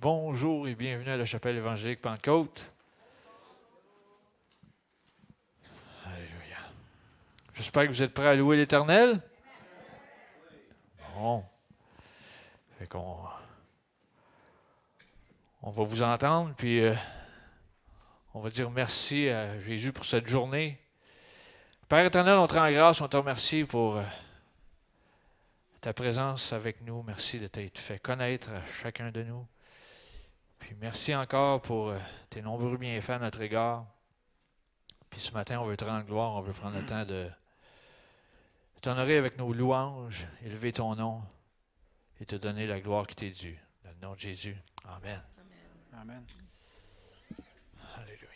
Bonjour et bienvenue à la chapelle évangélique Pentecôte. Alléluia. J'espère que vous êtes prêts à louer l'Éternel. Bon. On va vous entendre, puis euh, on va dire merci à Jésus pour cette journée. Père éternel, on te rend grâce, on te remercie pour euh, ta présence avec nous. Merci de t'être fait connaître à chacun de nous. Puis merci encore pour euh, tes nombreux bienfaits à notre égard. Puis ce matin, on veut te rendre gloire, on veut prendre le temps de t'honorer avec nos louanges, élever ton nom et te donner la gloire qui t'est due. Dans le nom de Jésus. Amen. Amen. Alléluia.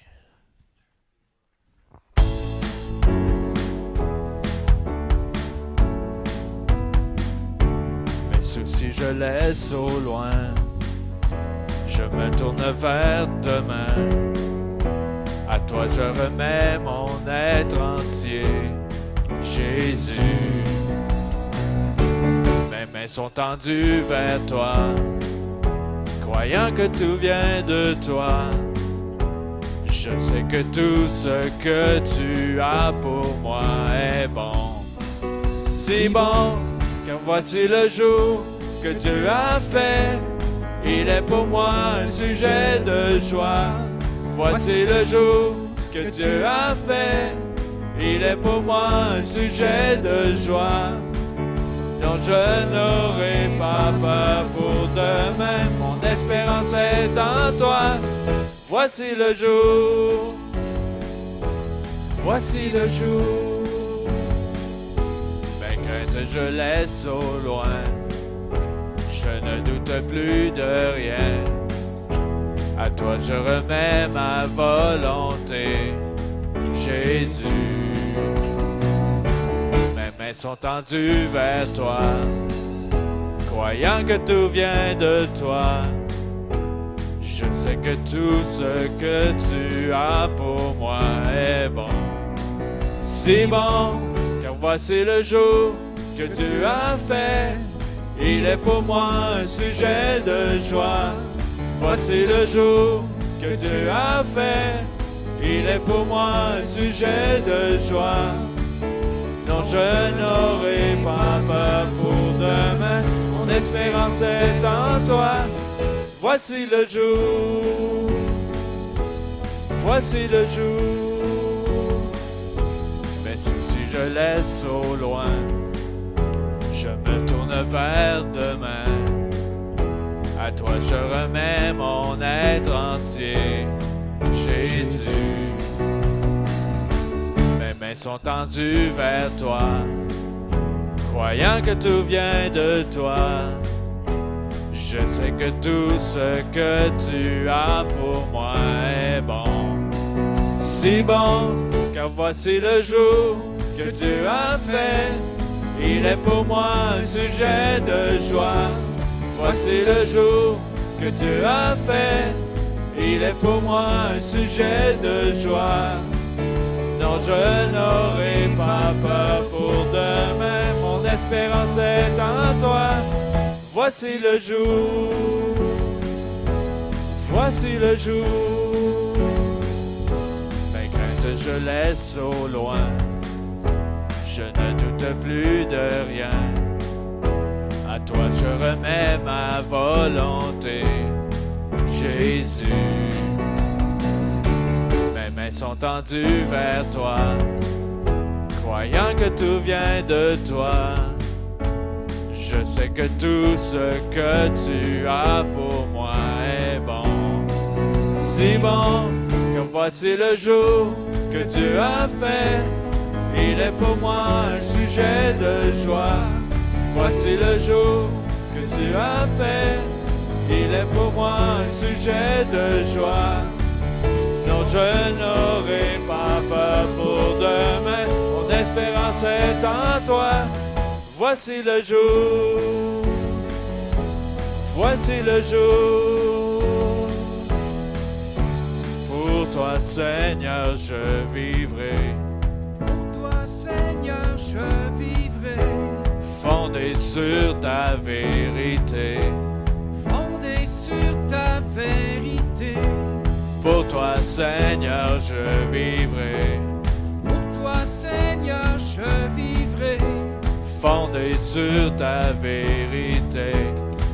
Mes soucis je laisse au loin, je me tourne vers demain. À toi je remets mon être entier, Jésus. Mes mains sont tendues vers toi croyant que tout vient de toi. Je sais que tout ce que tu as pour moi est bon. Si bon, car voici le jour que tu as fait. Il est pour moi un sujet de joie. Voici le jour que tu as fait. Il est pour moi un sujet de joie. Non, je n'aurai pas peur pour demain. Mon espérance est en toi. Voici le jour. Voici le jour. Mes craintes, je laisse au loin. Je ne doute plus de rien. À toi, je remets ma volonté. Jésus mes mains sont tendues vers toi, croyant que tout vient de toi. Je sais que tout ce que tu as pour moi est bon. Si bon, car voici le jour que tu as fait. Il est pour moi un sujet de joie. Voici le jour que tu as fait. Il est pour moi un sujet de joie. Non, je n'aurai pas peur pour demain. Mon espérance est en toi. Voici le jour. Voici le jour. Mais si je laisse au loin, demain. À toi je remets mon être entier, Jésus mains sont tendues vers toi, croyant que tout vient de toi. Je sais que tout ce que tu as pour moi est bon. Si bon, car voici le jour que tu as fait. Il est pour moi un sujet de joie. Voici le jour que tu as fait. Il est pour moi un sujet de joie. Non, je n'aurai pas peur pour demain. Mon espérance est en toi. Voici le jour. Voici le jour. Mes craintes, je laisse au loin. Je ne doute plus de rien. À toi, je remets ma volonté. Jésus mains sont tendues vers toi, croyant que tout vient de toi. Je sais que tout ce que tu as pour moi est bon. Si bon que voici le jour que tu as fait. Il est pour moi un sujet de joie. Voici le jour que tu as fait. Il est pour moi un sujet de joie. Non, je n'aurai pas peur pour demain. Mon espérance est en toi. Voici le jour. Voici le jour. Pour toi, Seigneur, je vivrai. Pour toi, je vivrai. Fondé sur ta vérité. Fondé sur ta Seigneur, je vivrai. Pour toi, Seigneur, je vivrai. Fondé sur ta vérité,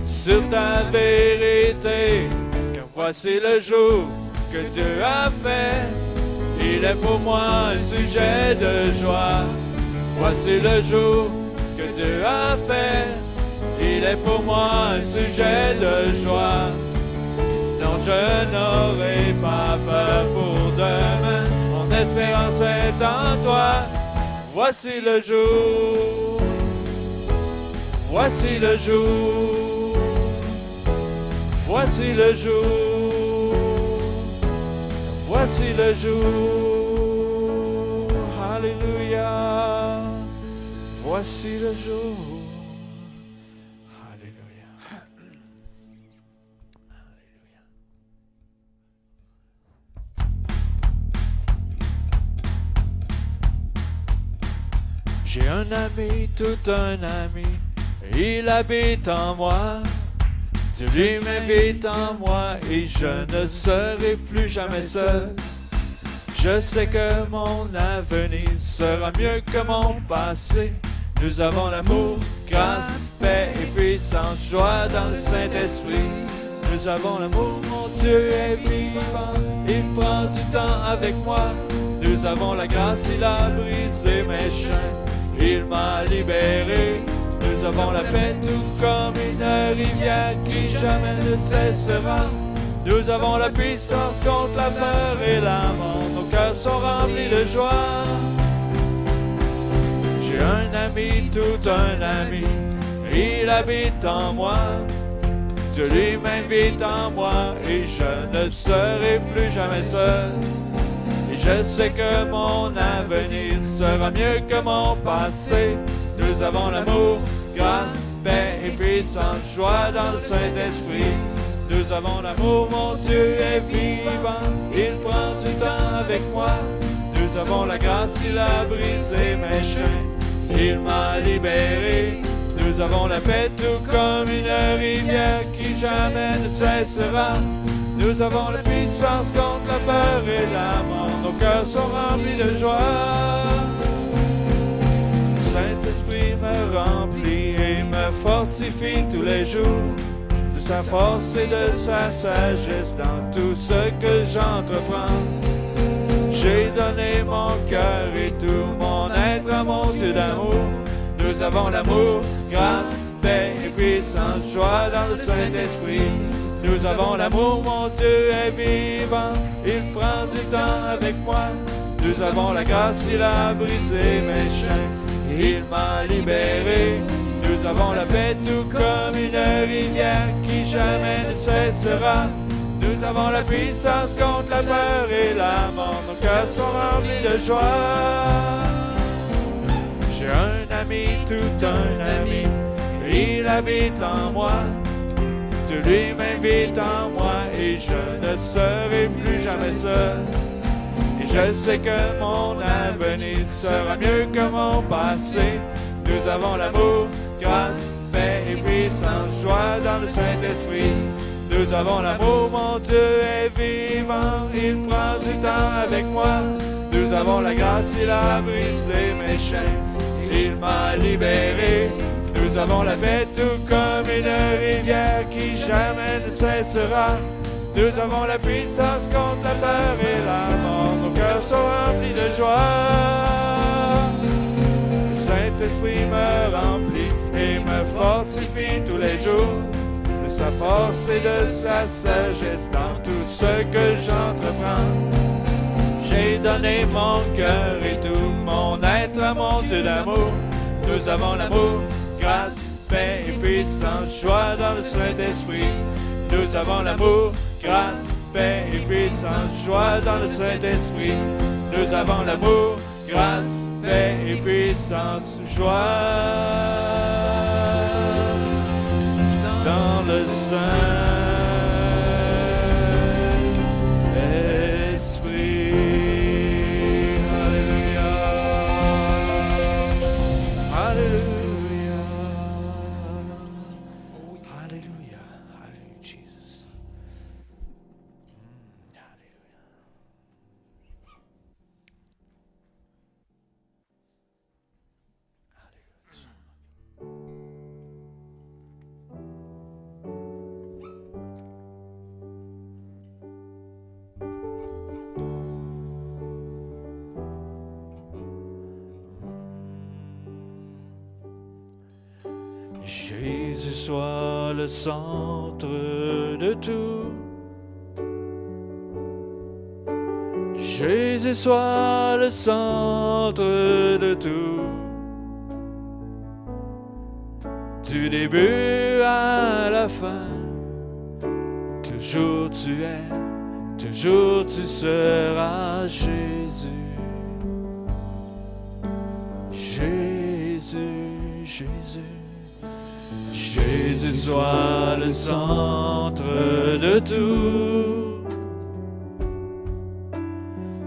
sur ta vérité. Car voici le jour que Dieu a fait. Il est pour moi un sujet de joie. Voici le jour que Dieu a fait. Il est pour moi un sujet de joie. Non, je n'aurai pas peur pour demain. Mon espérance est en toi. Voici le jour. Voici le jour. Voici le jour. Voici le jour. Voici le jour. Alléluia. Alléluia. J'ai un ami, tout un ami, il habite en moi. Dieu lui m'invite en moi et je ne serai plus jamais seul. Je sais que mon avenir sera mieux que mon passé. Nous avons l'amour, grâce, paix et puissance, joie dans le Saint-Esprit. Nous avons l'amour, mon Dieu est vivant, il prend du temps avec moi. Nous avons la grâce, il a brisé mes chaînes, il m'a libéré. Nous avons la paix tout comme une rivière qui jamais ne cessera. Nous avons la puissance contre la peur et la mort. Nos cœurs sont remplis de joie. Un ami, tout un ami. Il habite en moi. Dieu lui m'invite en moi et je ne serai plus jamais seul. Et je sais que mon avenir sera mieux que mon passé. Nous avons l'amour, grâce, paix et puissance, joie dans le Saint-Esprit. Nous avons l'amour, mon Dieu est vivant, il prend du temps avec moi. Nous avons la grâce, il a brisé mes chaînes, il m'a libéré. Nous avons la paix tout comme une rivière qui jamais ne cessera. Nous avons la puissance contre la peur et la mort. Nos cœurs sont remplis de joie. Saint-Esprit me remplit et me fortifie tous les jours de sa force et de sa sagesse dans tout ce que j'entreprends. J'ai donné mon cœur et tout mon être à mon Dieu d'amour. Nous avons l'amour, grâce, paix et puissance, joie dans le Saint-Esprit. Nous avons l'amour, mon Dieu est vivant, il prend du temps avec moi. Nous avons la grâce, il a brisé mes chaînes, il m'a libéré. Nous avons la paix tout comme une rivière qui jamais ne cessera. Nous avons la puissance contre la peur et la mort. Nos cœurs sont remplis de joie. J'ai un ami, tout un ami, il habite en moi. Tu lui m'invites en moi et je ne serai plus jamais seul. Et je sais que mon avenir sera mieux que mon passé. Nous avons l'amour, grâce, paix et puissance, joie dans le Saint-Esprit. Nous avons l'amour, mon Dieu est vivant, il prend du temps avec moi. Nous avons la grâce, il a brisé mes chaînes, il m'a libéré. Nous avons la paix tout comme une rivière qui jamais ne cessera. Nous avons la puissance contre la peur et la mort. Nos cœurs sont remplis de joie. Le Saint-Esprit me remplit et me fortifie tous les jours. Sa force et de sa sagesse dans tout ce que j'entreprends. J'ai donné mon cœur et tout mon être à mon Dieu d'amour. Nous avons l'amour, grâce, paix et puissance, joie dans le Saint-Esprit. Nous avons l'amour, grâce, paix et puissance, joie dans le Saint-Esprit. Nous avons l'amour, grâce, paix et puissance, joie dans le centre de tout. Jésus soit le centre de tout. Du début à la fin, toujours tu es, toujours tu seras Jésus. Jésus soit le centre de tout.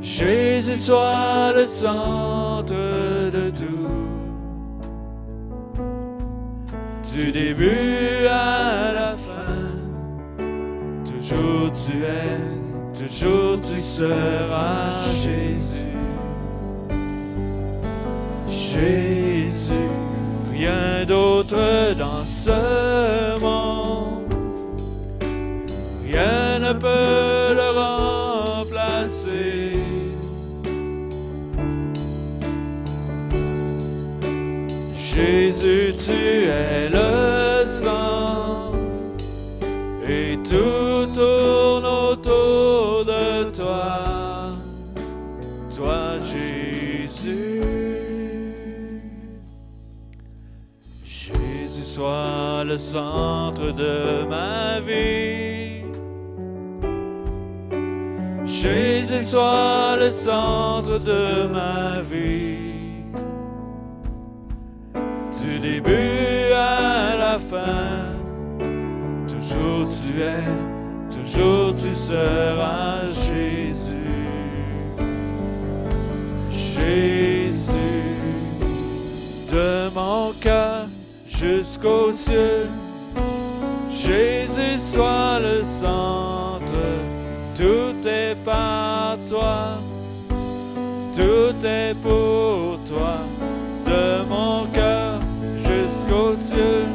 Jésus soit le centre de tout. Du début à la fin, toujours tu es, toujours tu seras Jésus. Jésus, rien d'autre dans ce le centre de ma vie. Jésus soit le centre de ma vie. Du début à la fin, toujours tu es, toujours tu seras Jésus. Jésus, de mon jusqu'aux cieux, Jésus soit le centre, tout est par toi, tout est pour toi, de mon cœur jusqu'aux cieux,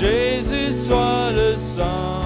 Jésus soit le centre,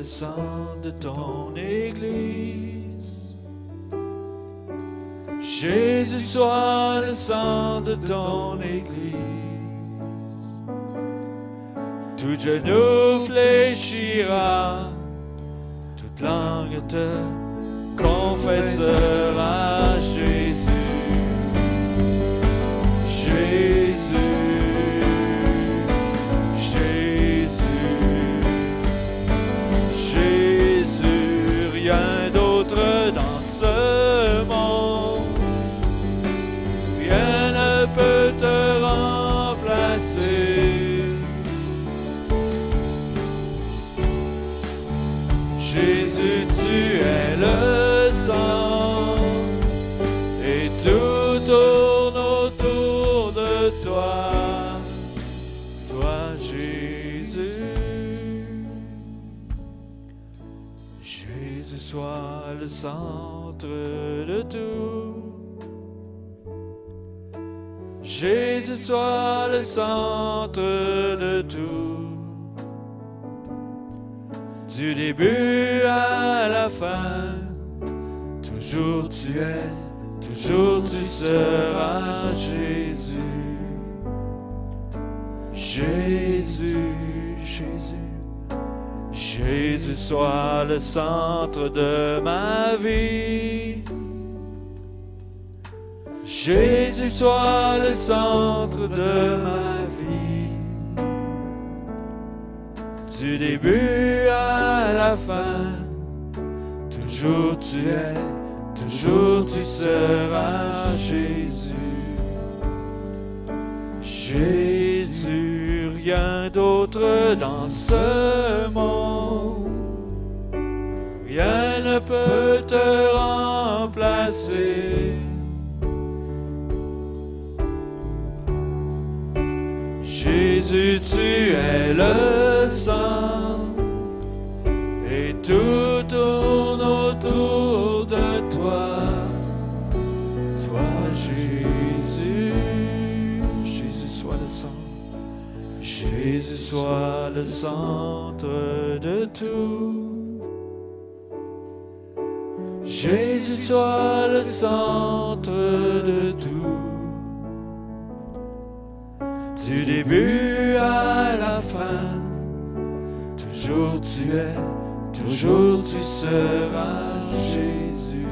le de ton Église. Jésus soit le sang de ton Église. Tout genou fléchira, toute langue te confessera. Soit le centre de tout. Du début à la fin, toujours tu es, toujours tu seras Jésus. Jésus, Jésus, Jésus soit le centre de ma vie. Jésus soit le centre de ma vie. Du début à la fin, toujours tu es, toujours tu seras Jésus. Jésus, rien d'autre dans ce monde, rien ne peut te Jésus, tu es le sang et tout tourne autour de toi. Toi, Jésus, Jésus soit le centre, Jésus soit le centre de tout. Jésus soit le centre de tout. Du début à la fin, toujours tu es, toujours tu seras Jésus.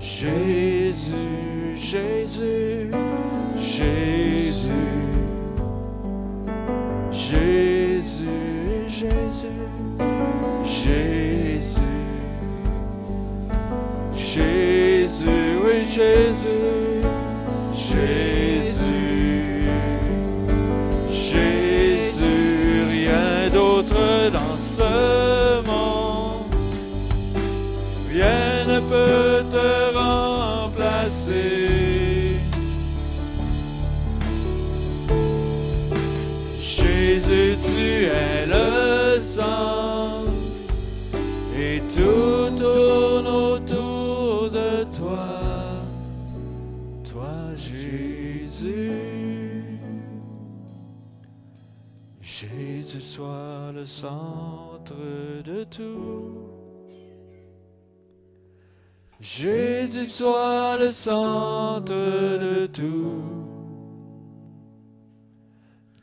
Jésus, Jésus, Jésus. Jésus, Jésus, Jésus. Jésus, oui Jésus, Jésus soit le centre de tout.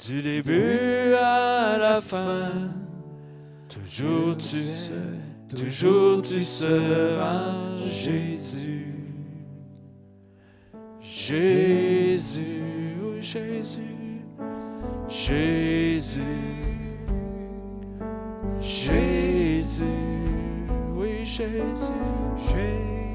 Du début à la fin, toujours tu es, toujours tu seras Jésus. Jésus, Jésus, Jésus, Jésus, oui Jésus,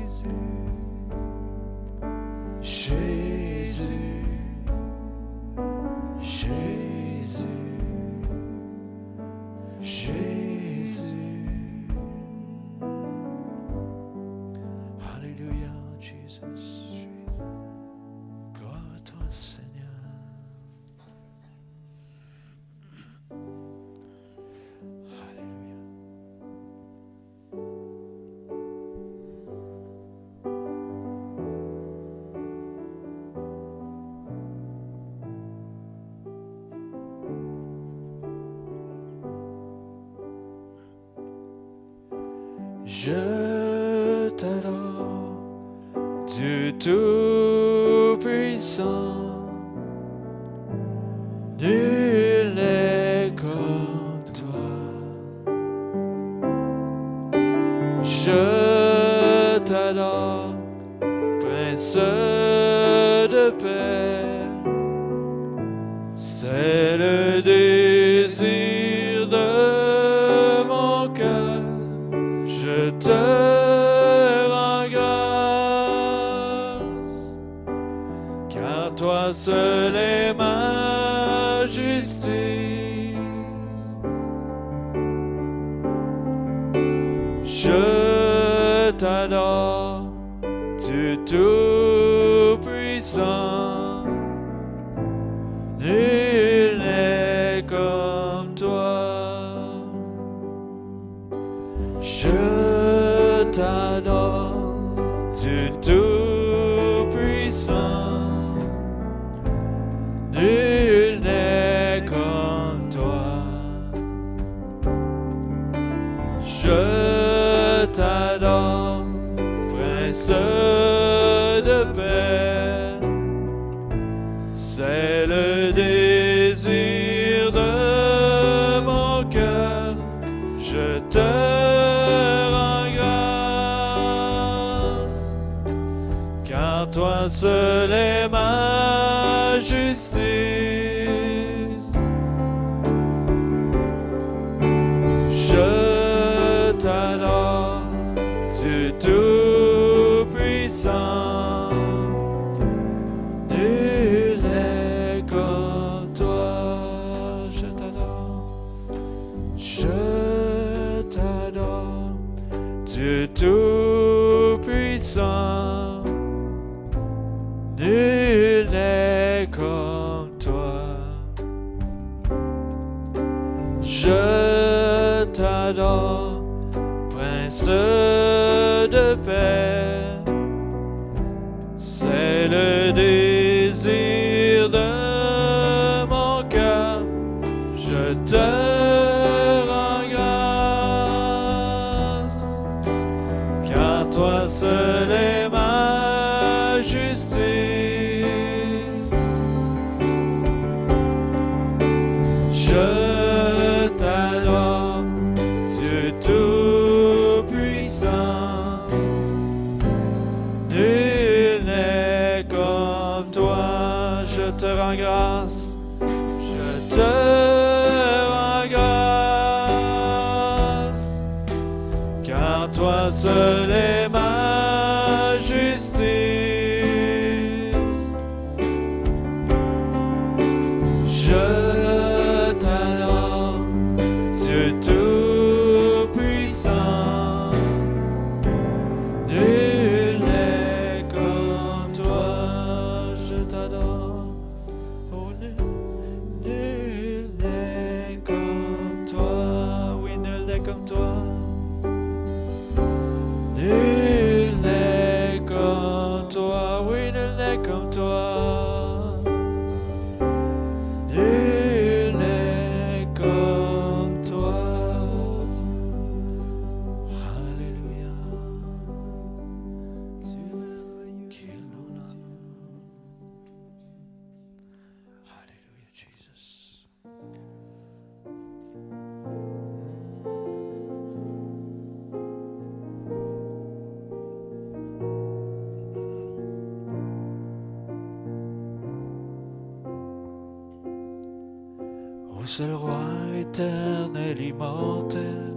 roi éternel, immortel,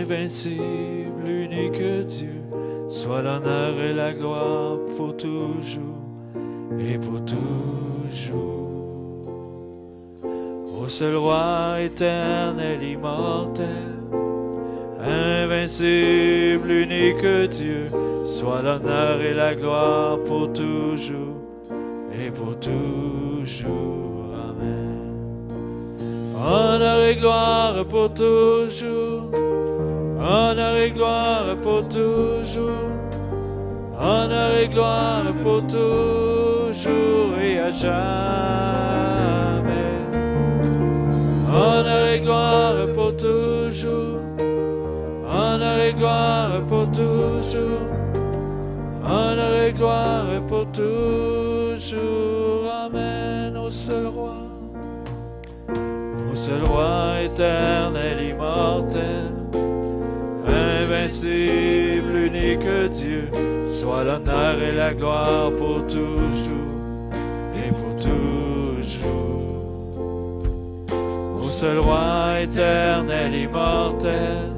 invincible, unique Dieu, soit l'honneur et la gloire pour toujours et pour toujours. Ô seul roi éternel, immortel, invincible, unique Dieu, soit l'honneur et la gloire pour toujours et pour toujours. Honneur et gloire pour toujours. Honneur et gloire pour toujours. Honneur et gloire pour toujours et à jamais. Honneur et gloire pour toujours. Honneur et gloire pour toujours. Honneur et gloire pour toujours. Seul roi éternel, immortel, invincible, unique Dieu, soit l'honneur et la gloire pour toujours et pour toujours. Au seul roi éternel, immortel,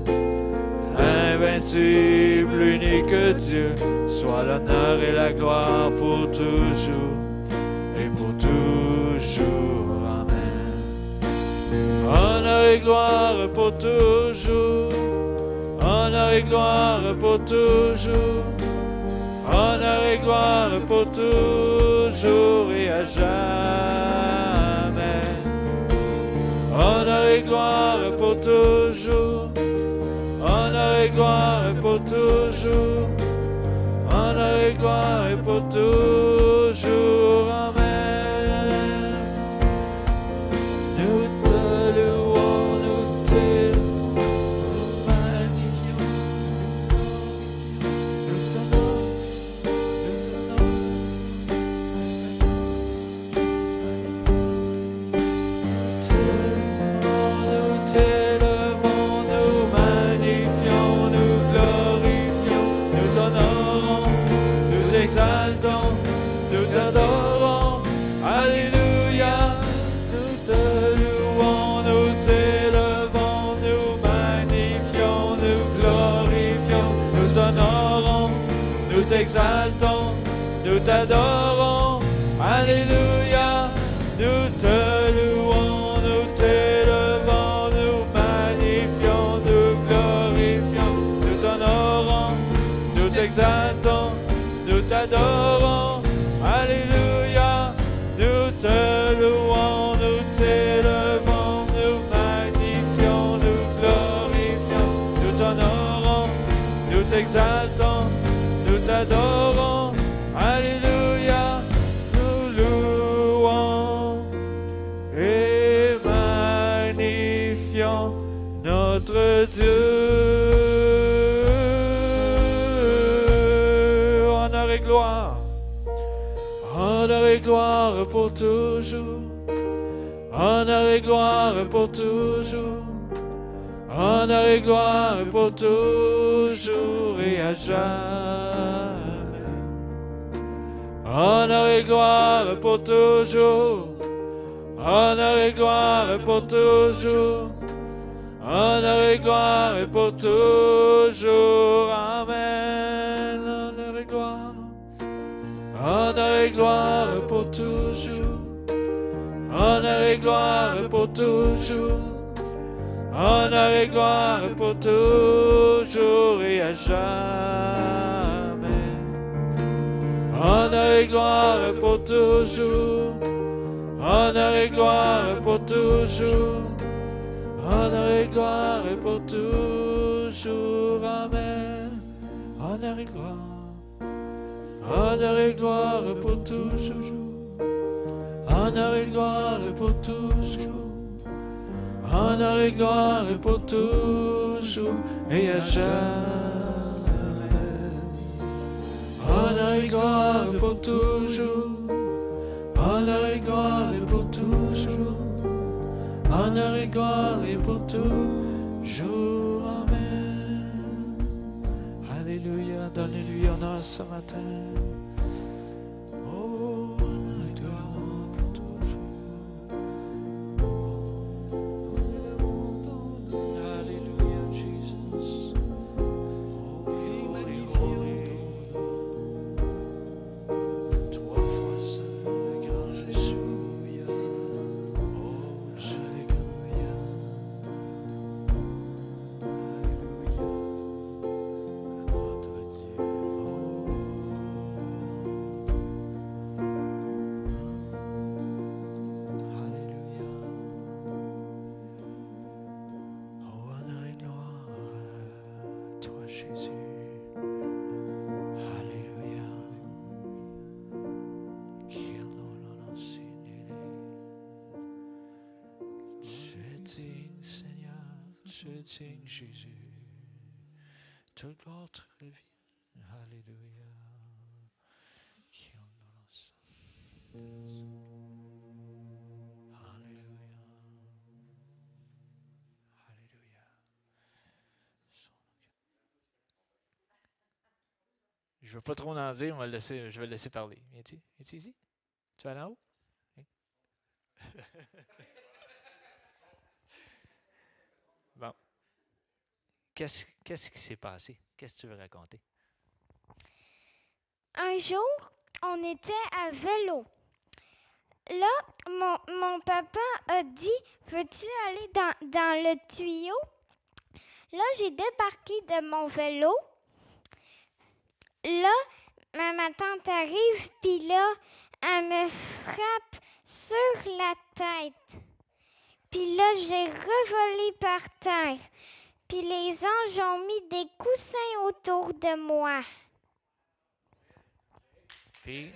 invincible, unique Dieu, soit l'honneur et la gloire pour toujours Honneur et gloire pour toujours. Honneur et gloire pour toujours. Honneur et gloire pour toujours et à jamais. Honneur et gloire pour toujours. Honneur et gloire pour toujours. Honneur et gloire pour toujours. t'adorons. Alléluia, nous te louons, nous t'élevons, nous magnifions, nous glorifions, nous t'honorons, nous t'exaltons, nous t'adorons. Pour toujours, honneur et gloire pour toujours et à jamais. Honneur et gloire pour toujours. Honneur et gloire pour toujours. Honneur et gloire pour toujours. Amen. Honneur et gloire. Honneur et gloire pour toujours. Honneur et gloire pour toujours. Honneur et gloire pour toujours et à jamais. Honneur et gloire pour toujours. Honneur et gloire pour toujours. Honneur et gloire pour toujours. Amen. Honneur et gloire. Honneur et gloire pour toujours. Honneur et gloire pour toujours. Honneur et gloire pour toujours et à jamais. Honneur et gloire pour toujours. Honneur et gloire pour toujours. Honneur et gloire pour toujours. Amen. Alléluia. Donnez-lui honneur ce matin. Je ne veux pas trop en on va laisser, je vais le laisser parler. Viens-tu? Viens-tu ici? Tu vas en haut? Oui. bon. Qu'est-ce qui s'est passé? Qu'est-ce que tu veux raconter? Un jour, on était à vélo. Là, mon, mon papa a dit Veux-tu aller dans, dans le tuyau? Là, j'ai débarqué de mon vélo. Là, ma, ma tante arrive, puis là, elle me frappe sur la tête. Puis là, j'ai revolé par terre. Puis les anges ont mis des coussins autour de moi. Puis,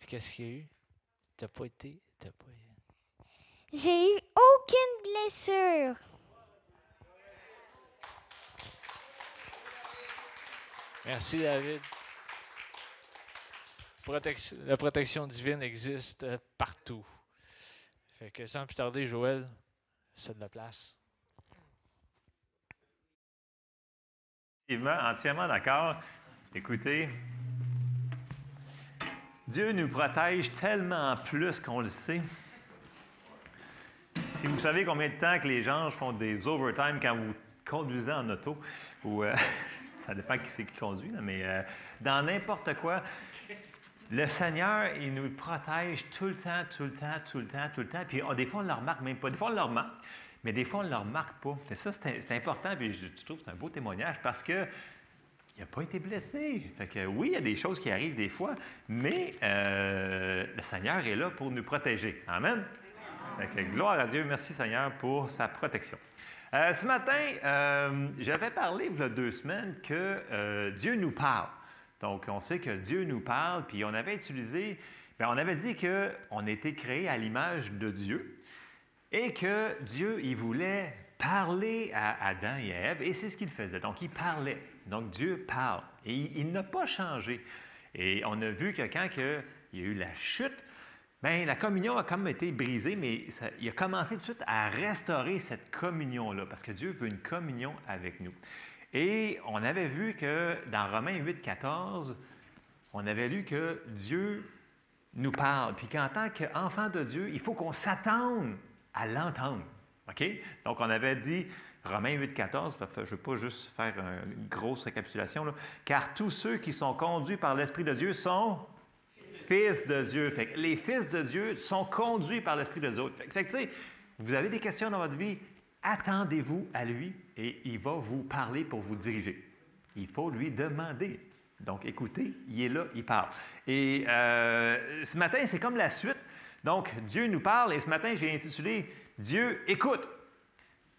puis qu'est-ce qu'il y a eu? T'as pas été. T'as pas. J'ai eu aucune blessure. Merci, David. Protection- la protection divine existe partout. Fait que sans plus tarder, Joël, c'est de la place. Effectivement, entièrement d'accord. Écoutez, Dieu nous protège tellement plus qu'on le sait. Si vous savez combien de temps que les gens font des overtime quand vous conduisez en auto, ou euh, ça dépend qui c'est qui conduit, mais euh, dans n'importe quoi, le Seigneur, il nous protège tout le temps, tout le temps, tout le temps, tout le temps. Puis ah, des fois, on ne le remarque même pas. Des fois, on le remarque, mais des fois, on ne le remarque pas. Et ça, c'est important, puis je, je trouve que c'est un beau témoignage parce que il n'a pas été blessé. Fait oui, il y a des choses qui arrivent des fois, mais euh, le Seigneur est là pour nous protéger. Amen. Fait gloire à Dieu. Merci Seigneur pour sa protection. Euh, ce matin, euh, j'avais parlé il y a deux semaines que Dieu nous parle. Donc, on sait que Dieu nous parle, puis on avait utilisé, bien, on avait dit qu'on était créé à l'image de Dieu et que Dieu, il voulait parler à Adam et à Ève, et c'est ce qu'il faisait. Donc, il parlait. Donc, Dieu parle. Et il, n'a pas changé. Et on a vu que quand que il y a eu la chute, Bien, la communion a comme été brisée, mais il a commencé tout de suite à restaurer cette communion-là, parce que Dieu veut une communion avec nous. Et on avait vu que dans Romains 8, 14, on avait lu que Dieu nous parle, puis qu'en tant qu'enfant de Dieu, il faut qu'on s'attende à l'entendre. OK? Donc, on avait dit, Romains 8, 14, parce que je ne veux pas juste faire une grosse récapitulation, car tous ceux qui sont conduits par l'Esprit de Dieu sont fils de Dieu. Les fils de Dieu sont conduits par l'Esprit de Dieu. Vous avez des questions dans votre vie, attendez-vous à lui et il va vous parler pour vous diriger. Il faut lui demander. Donc, écoutez, il est là, il parle. Et euh, ce matin, c'est comme la suite. Donc, Dieu nous parle et ce matin, j'ai intitulé Dieu écoute.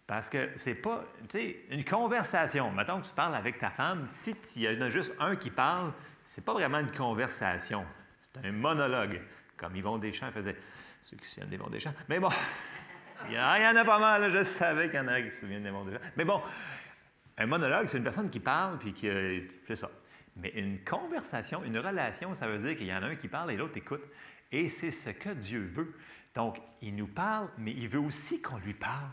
Parce que c'est pas, tu sais, une conversation. Mettons que tu parles avec ta femme, si il y en a juste un qui parle, c'est pas vraiment une conversation. C'est un monologue, comme Yvon Deschamps faisait. Ceux qui se souviennent d'Yvon Deschamps. Mais bon, il y, en a pas mal, je savais qu'il y en a qui se souviennent d'Yvon Deschamps. Mais bon, un monologue, c'est une personne qui parle puis qui euh, fait ça. Mais une conversation, une relation, ça veut dire qu'il y en a un qui parle et l'autre écoute. Et c'est ce que Dieu veut. Donc, il nous parle, mais il veut aussi qu'on lui parle.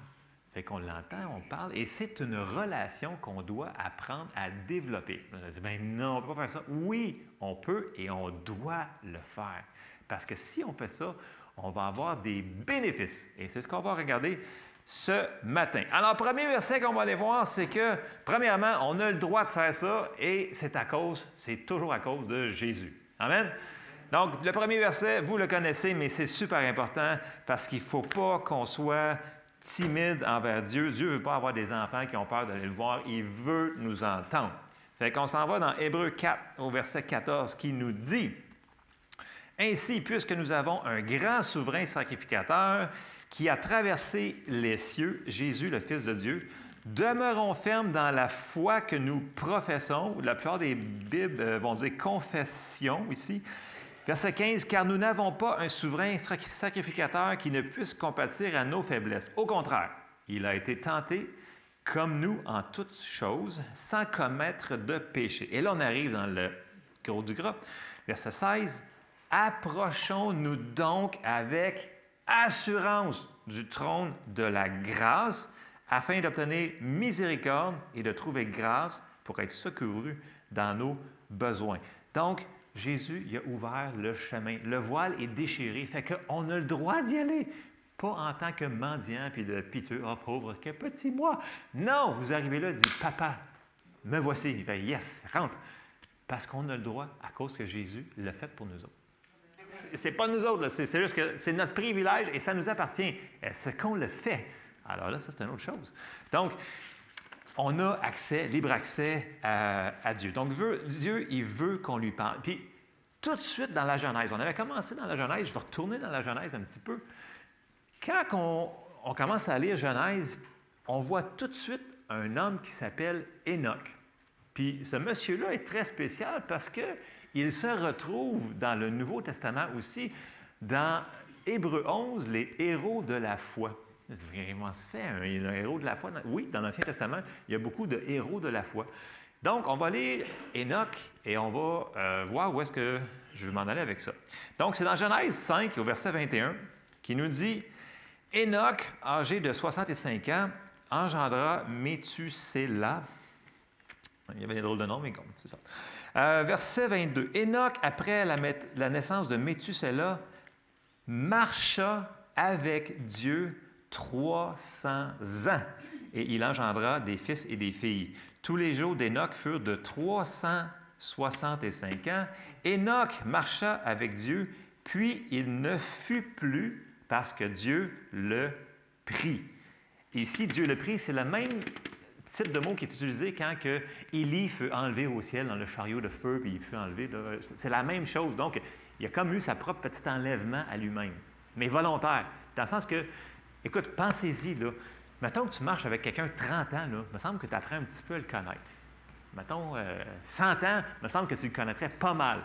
Fait qu'on l'entend, on parle, et c'est une relation qu'on doit apprendre à développer. On a dit, ben non, on ne peut pas faire ça. Oui, on peut et on doit le faire. Parce que si on fait ça, on va avoir des bénéfices. Et c'est ce qu'on va regarder ce matin. Alors, premier verset qu'on va aller voir, c'est que, premièrement, on a le droit de faire ça, et c'est à cause, c'est toujours à cause de Jésus. Amen. Donc, le premier verset, vous le connaissez, mais c'est super important parce qu'il ne faut pas qu'on soit timide envers Dieu. Dieu ne veut pas avoir des enfants qui ont peur d'aller le voir. Il veut nous entendre. Fait qu'on s'en va dans Hébreu 4 au verset 14 qui nous dit Ainsi, puisque nous avons un grand souverain sacrificateur qui a traversé les cieux, Jésus, le Fils de Dieu, demeurons fermes dans la foi que nous professons. La plupart des Bibles euh, vont dire confession ici. Verset 15, car nous n'avons pas un souverain sacrificateur qui ne puisse compatir à nos faiblesses. Au contraire, il a été tenté comme nous en toutes choses, sans commettre de péché. Et là, on arrive dans le gros du gras. Verset 16, approchons-nous donc avec assurance du trône de la grâce afin d'obtenir miséricorde et de trouver grâce pour être secouru dans nos besoins. Donc, Jésus il a ouvert le chemin. Le voile est déchiré, fait qu'on a le droit d'y aller. Pas en tant que mendiant puis de piteux, oh pauvre, que petit moi. Non, vous arrivez là dites, Papa, me voici. Il fait, yes, rentre. Parce qu'on a le droit à cause que Jésus l'a fait pour nous autres. C'est pas nous autres, c'est juste que c'est notre privilège et ça nous appartient. Est-ce qu'on le fait? Alors là, ça, c'est une autre chose. Donc, on a accès, libre accès à, Dieu. Donc, Dieu, il veut qu'on lui parle. Puis, tout de suite dans la Genèse, on avait commencé dans la Genèse, je vais retourner dans la Genèse un petit peu. Quand on, on commence à lire Genèse, on voit tout de suite un homme qui s'appelle Enoch. Puis ce monsieur-là est très spécial parce qu'il se retrouve dans le Nouveau Testament aussi, dans Hébreu 11, les héros de la foi. Comment se fait un, un héros de la foi? Oui, dans l'Ancien Testament, il y a beaucoup de héros de la foi. Donc, on va lire Enoch et on va euh, voir où est-ce que je vais m'en aller avec ça. Donc, c'est dans Genèse 5, au verset 21, qui nous dit Enoch, âgé de 65 ans, engendra Méthusela. Il y avait des drôles de noms, mais c'est ça. Euh, verset 22. Enoch, après la, naissance de Méthusela, marcha avec Dieu 300 ans et il engendra des fils et des filles. Tous les jours d'Enoch furent de 365 ans. Enoch marcha avec Dieu, puis il ne fut plus parce que Dieu le prit. Ici, Dieu le prit, c'est le même type de mot qui est utilisé quand que Élie fut enlevé au ciel dans le chariot de feu, puis il fut enlevé. C'est la même chose. Donc, il a comme eu sa propre petit enlèvement à lui-même, mais volontaire. Dans le sens que, écoute, pensez-y, là. Mettons que tu marches avec quelqu'un 30 ans, là, me semble que tu apprends un petit peu à le connaître. Mettons, 100 euh, ans, il me semble que tu le connaîtrais pas mal.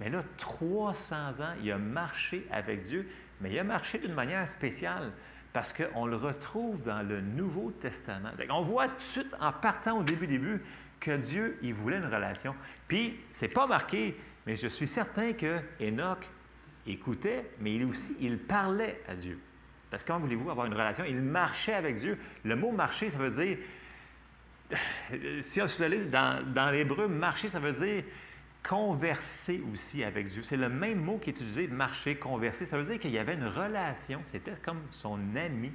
Mais là, 300 ans, il a marché avec Dieu, mais il a marché d'une manière spéciale parce qu'on le retrouve dans le Nouveau Testament. On voit tout de suite, en partant au début, début, que Dieu, il voulait une relation. Puis, c'est pas marqué, mais je suis certain que Enoch écoutait, mais il aussi, il parlait à Dieu. Parce que quand voulez-vous avoir une relation? Il marchait avec Dieu. Le mot marcher, ça veut dire, si vous allez dans, dans l'hébreu, marcher, ça veut dire converser aussi avec Dieu. C'est le même mot qui est utilisé, marcher, converser. Ça veut dire qu'il y avait une relation, c'était comme son ami.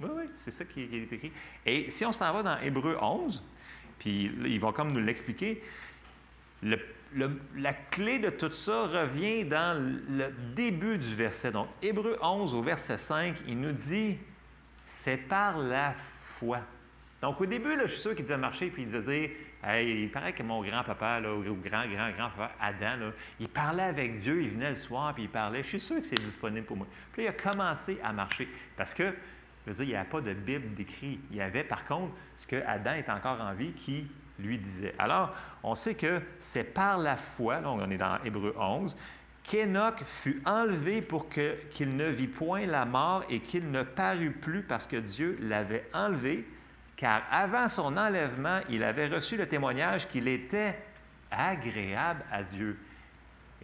Oui, oui, c'est ça qui est écrit. Et si on s'en va dans Hébreu 11, puis il va comme nous l'expliquer, la clé de tout ça revient dans le début du verset. Donc, Hébreu 11 au verset 5, il nous dit, c'est par la foi. Donc, au début, je suis sûr qu'il devait marcher, puis il devait dire, il paraît que mon grand-papa, ou grand, grand, grand-papa, Adam, il parlait avec Dieu, il venait le soir, puis il parlait. Je suis sûr que c'est disponible pour moi. Puis là, il a commencé à marcher. Parce que, je il n'y a pas de Bible décrit. Il y avait, par contre, ce que Adam est encore en vie qui lui disait. Alors, on sait que c'est par la foi, là, on est dans Hébreu 11, qu'Enoch fut enlevé pour qu'il ne vit point la mort et qu'il ne parut plus parce que Dieu l'avait enlevé car avant son enlèvement, il avait reçu le témoignage qu'il était agréable à Dieu.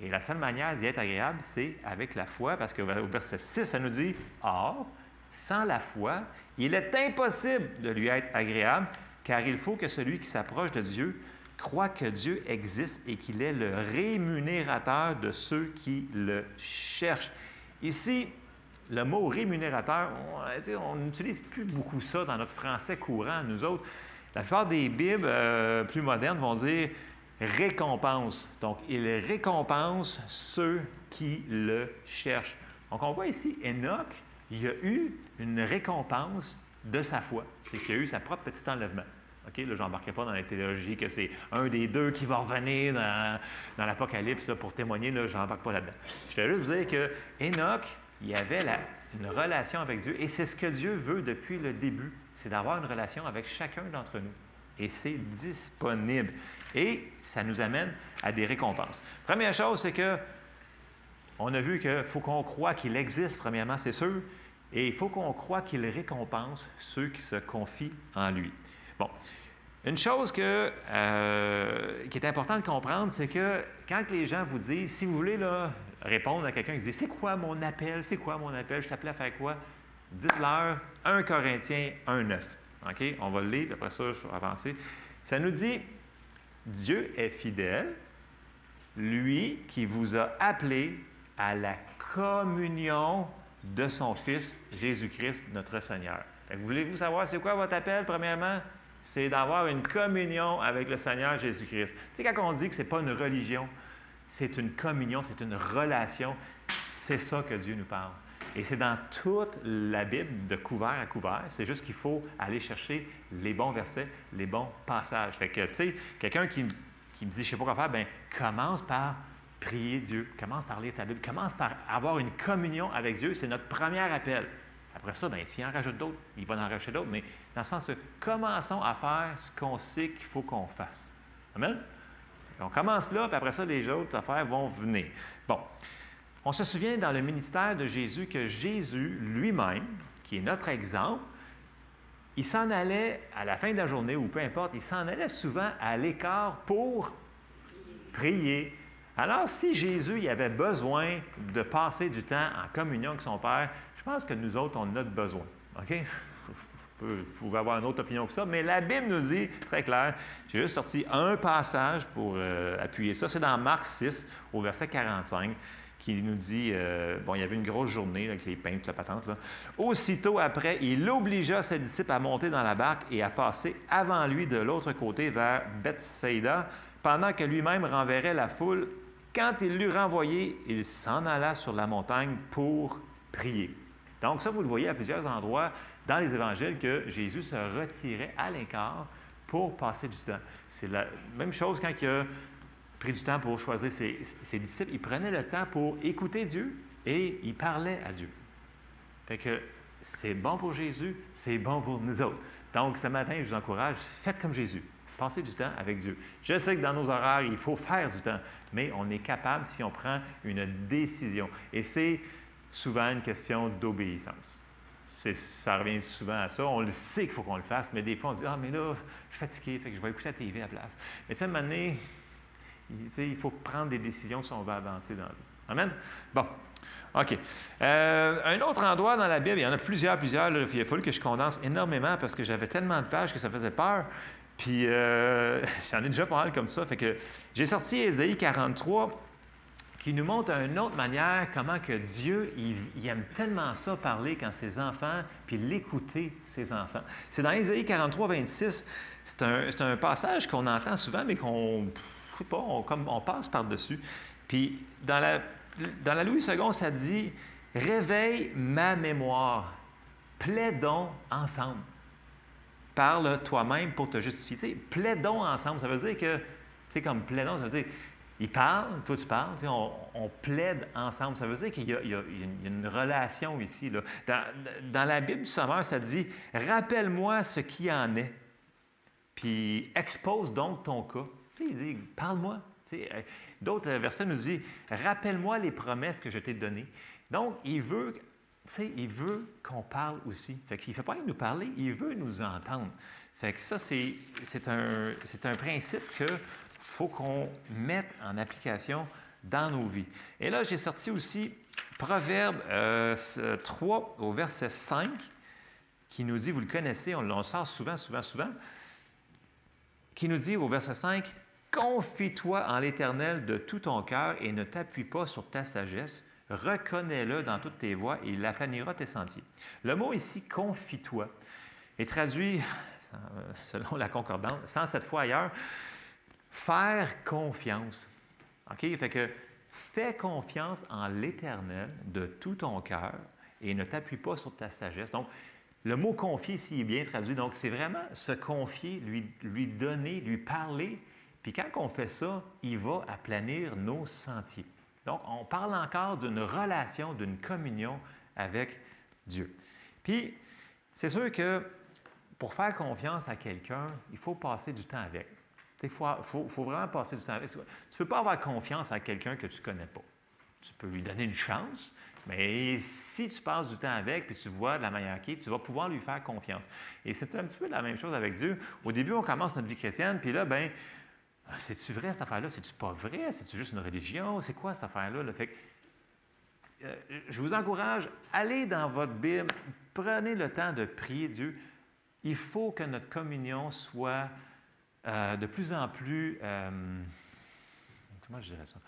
Et la seule manière d'y être agréable, c'est avec la foi, parce qu'au verset 6, ça nous dit, Or, sans la foi, il est impossible de lui être agréable, car il faut que celui qui s'approche de Dieu croit que Dieu existe et qu'il est le rémunérateur de ceux qui le cherchent. Ici, le mot rémunérateur, on n'utilise plus beaucoup ça dans notre français courant, nous autres. La plupart des Bibles euh, plus modernes vont dire récompense. Donc, il récompense ceux qui le cherchent. Donc, on voit ici, Enoch, il a eu une récompense de sa foi. C'est qu'il a eu sa propre petit enlèvement. OK, là, je n'embarquerai pas dans la théologie que c'est un des deux qui va revenir dans, l'Apocalypse pour témoigner. Là, je n'embarque pas là-dedans. Je vais juste dire que Enoch, il avait une relation avec Dieu. Et c'est ce que Dieu veut depuis le début, c'est d'avoir une relation avec chacun d'entre nous. Et c'est disponible. Et ça nous amène à des récompenses. Première chose, c'est que on a vu qu'il faut qu'on croit qu'il existe, premièrement, c'est sûr, et il faut qu'on croit qu'il récompense ceux qui se confient en lui. Bon, une chose euh, qui est importante de comprendre, c'est que quand les gens vous disent, si vous voulez répondre à quelqu'un qui dit, c'est quoi mon appel, c'est quoi mon appel, je t'appelle à faire quoi, dites-leur 1 Corinthiens 1.9. OK? On va le lire, après ça, je vais avancer. Ça nous dit, Dieu est fidèle, lui qui vous a appelé à la communion de son Fils Jésus-Christ, notre Seigneur. Voulez-vous savoir c'est quoi votre appel, premièrement? C'est d'avoir une communion avec le Seigneur Jésus-Christ. Tu sais, quand on dit que ce n'est pas une religion, c'est une communion, c'est une relation, c'est ça que Dieu nous parle. Et c'est dans toute la Bible, de couvert à couvert. C'est juste qu'il faut aller chercher les bons versets, les bons passages. Fait que, tu sais, quelqu'un qui, qui, me dit, je sais pas quoi faire, bien, commence par prier Dieu, commence par lire ta Bible, commence par avoir une communion avec Dieu. C'est notre premier appel. Après ça, bien, s'il en rajoute d'autres, il va en rajouter d'autres, mais dans le sens commençons à faire ce qu'on sait qu'il faut qu'on fasse. Amen? On commence là, puis après ça, les autres affaires vont venir. Bon. On se souvient dans le ministère de Jésus que Jésus lui-même, qui est notre exemple, il s'en allait à la fin de la journée, ou peu importe, il s'en allait souvent à l'écart pour prier. Alors, si Jésus avait besoin de passer du temps en communion avec son Père, je pense que nous autres, on a besoin. OK? Vous pouvez avoir une autre opinion que ça, mais la Bible nous dit très clair. J'ai juste sorti un passage pour euh, appuyer ça. C'est dans Marc 6, au verset 45, qui nous dit euh, bon, il y avait une grosse journée avec les peintres, la patente. Là. Aussitôt après, il obligea ses disciples à monter dans la barque et à passer avant lui de l'autre côté vers Bethsaida, pendant que lui-même renverrait la foule. Quand il l'eut renvoyé, il s'en alla sur la montagne pour prier. Donc, ça, vous le voyez à plusieurs endroits dans les évangiles que Jésus se retirait à l'écart pour passer du temps. C'est la même chose quand il a pris du temps pour choisir ses, disciples. Il prenait le temps pour écouter Dieu et il parlait à Dieu. Fait que c'est bon pour Jésus, c'est bon pour nous autres. Donc, ce matin, je vous encourage, faites comme Jésus. Passez du temps avec Dieu. Je sais que dans nos horaires, il faut faire du temps, mais on est capable si on prend une décision. Et c'est souvent une question d'obéissance. Ça revient souvent à ça. On le sait qu'il faut qu'on le fasse, mais des fois, on dit Ah, mais là, je suis fatigué, fait que je vais écouter la TV à la place. Mais sais, à un il faut prendre des décisions si on veut avancer dans la vie. Amen? Bon. OK. Euh, un autre endroit dans la Bible, il y en a plusieurs, plusieurs. il a fallu que je condense énormément parce que j'avais tellement de pages que ça faisait peur. Puis euh, j'en ai déjà pas mal comme ça. Fait que j'ai sorti Ésaïe 43 qui nous montre d'une autre manière comment que Dieu, il, aime tellement ça parler quand ses enfants, puis l'écouter, ses enfants. C'est dans Ésaïe 43, 26. C'est un, passage qu'on entend souvent, mais qu'on, pas, on, on passe par-dessus. Puis dans la, dans la Louis II, ça dit Réveille ma mémoire, plaidons ensemble. Parle toi-même pour te justifier. plaidons ensemble, ça veut dire que, tu sais, comme plaidons, ça veut dire il parle, toi tu parles, on, plaide ensemble. Ça veut dire qu'il y, a une relation ici. Dans, la Bible du Sommeur, ça dit Rappelle-moi ce qui en est, puis expose donc ton cas. il dit Parle-moi. Euh, d'autres versets nous disent Rappelle-moi les promesses que je t'ai données. Donc, il veut, il veut qu'on parle aussi. Fait qu'il ne fait pas nous parler, il veut nous entendre. Ça, c'est un, principe que faut qu'on mette en application dans nos vies. Et là, j'ai sorti aussi Proverbe 3 euh, au verset 5 qui nous dit, vous le connaissez, on le sort souvent, souvent, souvent, qui nous dit au verset 5, Confie-toi en l'Éternel de tout ton cœur et ne t'appuie pas sur ta sagesse. Reconnais-le dans toutes tes voies et il aplanira tes sentiers. Le mot ici, confie-toi, est traduit, selon la concordance, sans cette fois ailleurs, Faire confiance. OK? Fait que fais confiance en l'Éternel de tout ton cœur et ne t'appuie pas sur ta sagesse. Donc, le mot confier ici est bien traduit. Donc, c'est vraiment se confier, lui, lui donner, lui parler. Puis quand on fait ça, il va aplanir nos sentiers. Donc, on parle encore d'une relation, d'une communion avec Dieu. Puis, c'est sûr que pour faire confiance à quelqu'un, il faut passer du temps avec. Il faut, vraiment passer du temps avec. Tu ne peux pas avoir confiance à quelqu'un que tu ne connais pas. Tu peux lui donner une chance, mais si tu passes du temps avec, puis tu vois de la manière qui tu vas pouvoir lui faire confiance. Et c'est un petit peu la même chose avec Dieu. Au début, on commence notre vie chrétienne, puis là, ben, c'est-tu vrai cette affaire-là? C'est-tu pas vrai? C'est-tu juste une religion? C'est quoi cette affaire-là? Euh, je vous encourage, allez dans votre Bible, prenez le temps de prier Dieu. Il faut que notre communion soit euh, de plus en plus, euh, comment je dirais ça?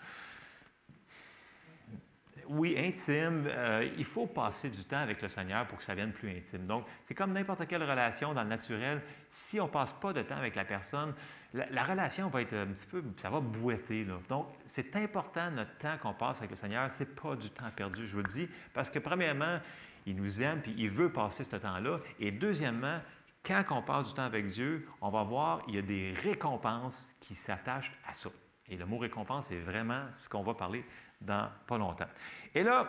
Oui, intime. Euh, il faut passer du temps avec le Seigneur pour que ça vienne plus intime. Donc, c'est comme n'importe quelle relation dans le naturel. Si on ne passe pas de temps avec la personne, la, relation va être un petit peu, ça va boiter. Donc, c'est important notre temps qu'on passe avec le Seigneur. Ce n'est pas du temps perdu, je vous le dis, parce que premièrement, il nous aime puis il veut passer ce temps-là. Et deuxièmement, quand on passe du temps avec Dieu, on va voir, il y a des récompenses qui s'attachent à ça. Et le mot récompense est vraiment ce qu'on va parler dans pas longtemps. Et là,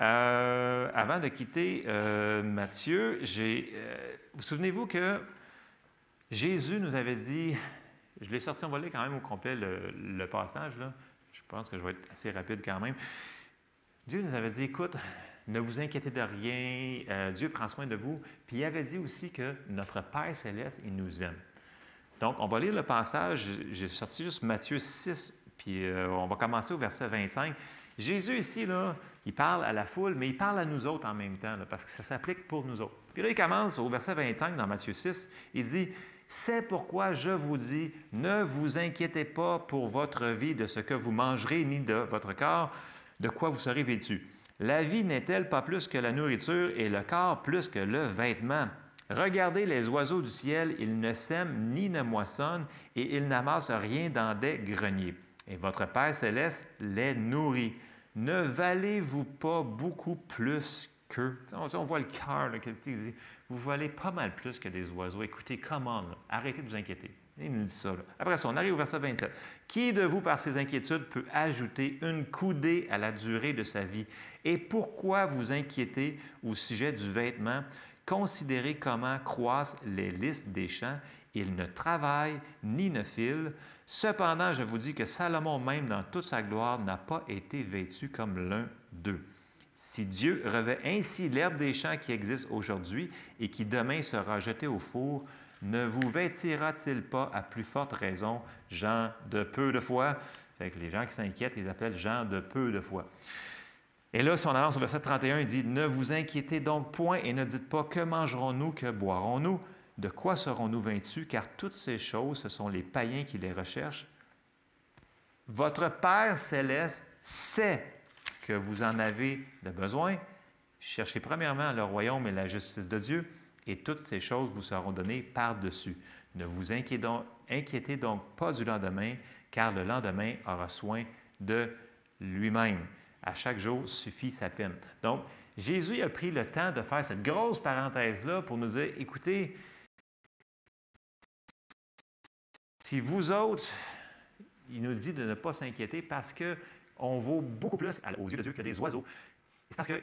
euh, avant de quitter euh, Matthieu, j'ai, euh, vous souvenez-vous que Jésus nous avait dit, je l'ai sorti, on va lire quand même au complet le, passage, là. je pense que je vais être assez rapide quand même. Dieu nous avait dit, écoute, ne vous inquiétez de rien, Dieu prend soin de vous. Puis il avait dit aussi que notre Père céleste, il nous aime. Donc, on va lire le passage, j'ai sorti juste Matthieu 6, puis euh, on va commencer au verset 25. Jésus ici, là, il parle à la foule, mais il parle à nous autres en même temps, parce que ça s'applique pour nous autres. Puis là, il commence au verset 25 dans Matthieu 6, il dit, C'est pourquoi je vous dis, ne vous inquiétez pas pour votre vie de ce que vous mangerez, ni de votre corps, de quoi vous serez vêtu. La vie n'est-elle pas plus que la nourriture et le corps plus que le vêtement? Regardez les oiseaux du ciel, ils ne sèment ni ne moissonnent et ils n'amassent rien dans des greniers. Et votre Père céleste les nourrit. Ne valez-vous pas beaucoup plus sais, On, on voit le cœur, il dit, vous valez pas mal plus que des oiseaux. Écoutez, là, arrêtez de vous inquiéter. Il nous dit ça. Après ça, on arrive au verset 27. Qui de vous, par ses inquiétudes, peut ajouter une coudée à la durée de sa vie? Et pourquoi vous inquiétez au sujet du vêtement? Considérez comment croissent les listes des champs. Ils ne travaillent ni ne filent. Cependant, je vous dis que Salomon, même dans toute sa gloire, n'a pas été vêtu comme l'un d'eux. Si Dieu revêt ainsi l'herbe des champs qui existe aujourd'hui et qui demain sera jetée au four, ne vous vêtira-t-il pas à plus forte raison, gens de peu de foi? Les gens qui s'inquiètent, ils appellent gens de peu de foi. Et là, si on avance au verset 31, il dit Ne vous inquiétez donc point et ne dites pas que mangerons-nous, que boirons-nous, de quoi serons-nous vêtus, car toutes ces choses, ce sont les païens qui les recherchent. Votre Père céleste sait que vous en avez de besoin. Cherchez premièrement le royaume et la justice de Dieu, et toutes ces choses vous seront données par-dessus. Ne vous inquiétez donc, inquiétez donc pas du lendemain, car le lendemain aura soin de lui-même. À chaque jour suffit sa peine. Donc, Jésus a pris le temps de faire cette grosse parenthèse-là pour nous dire, écoutez, si vous autres, il nous dit de ne pas s'inquiéter parce qu'on vaut beaucoup plus aux yeux de Dieu que des oiseaux. C'est parce que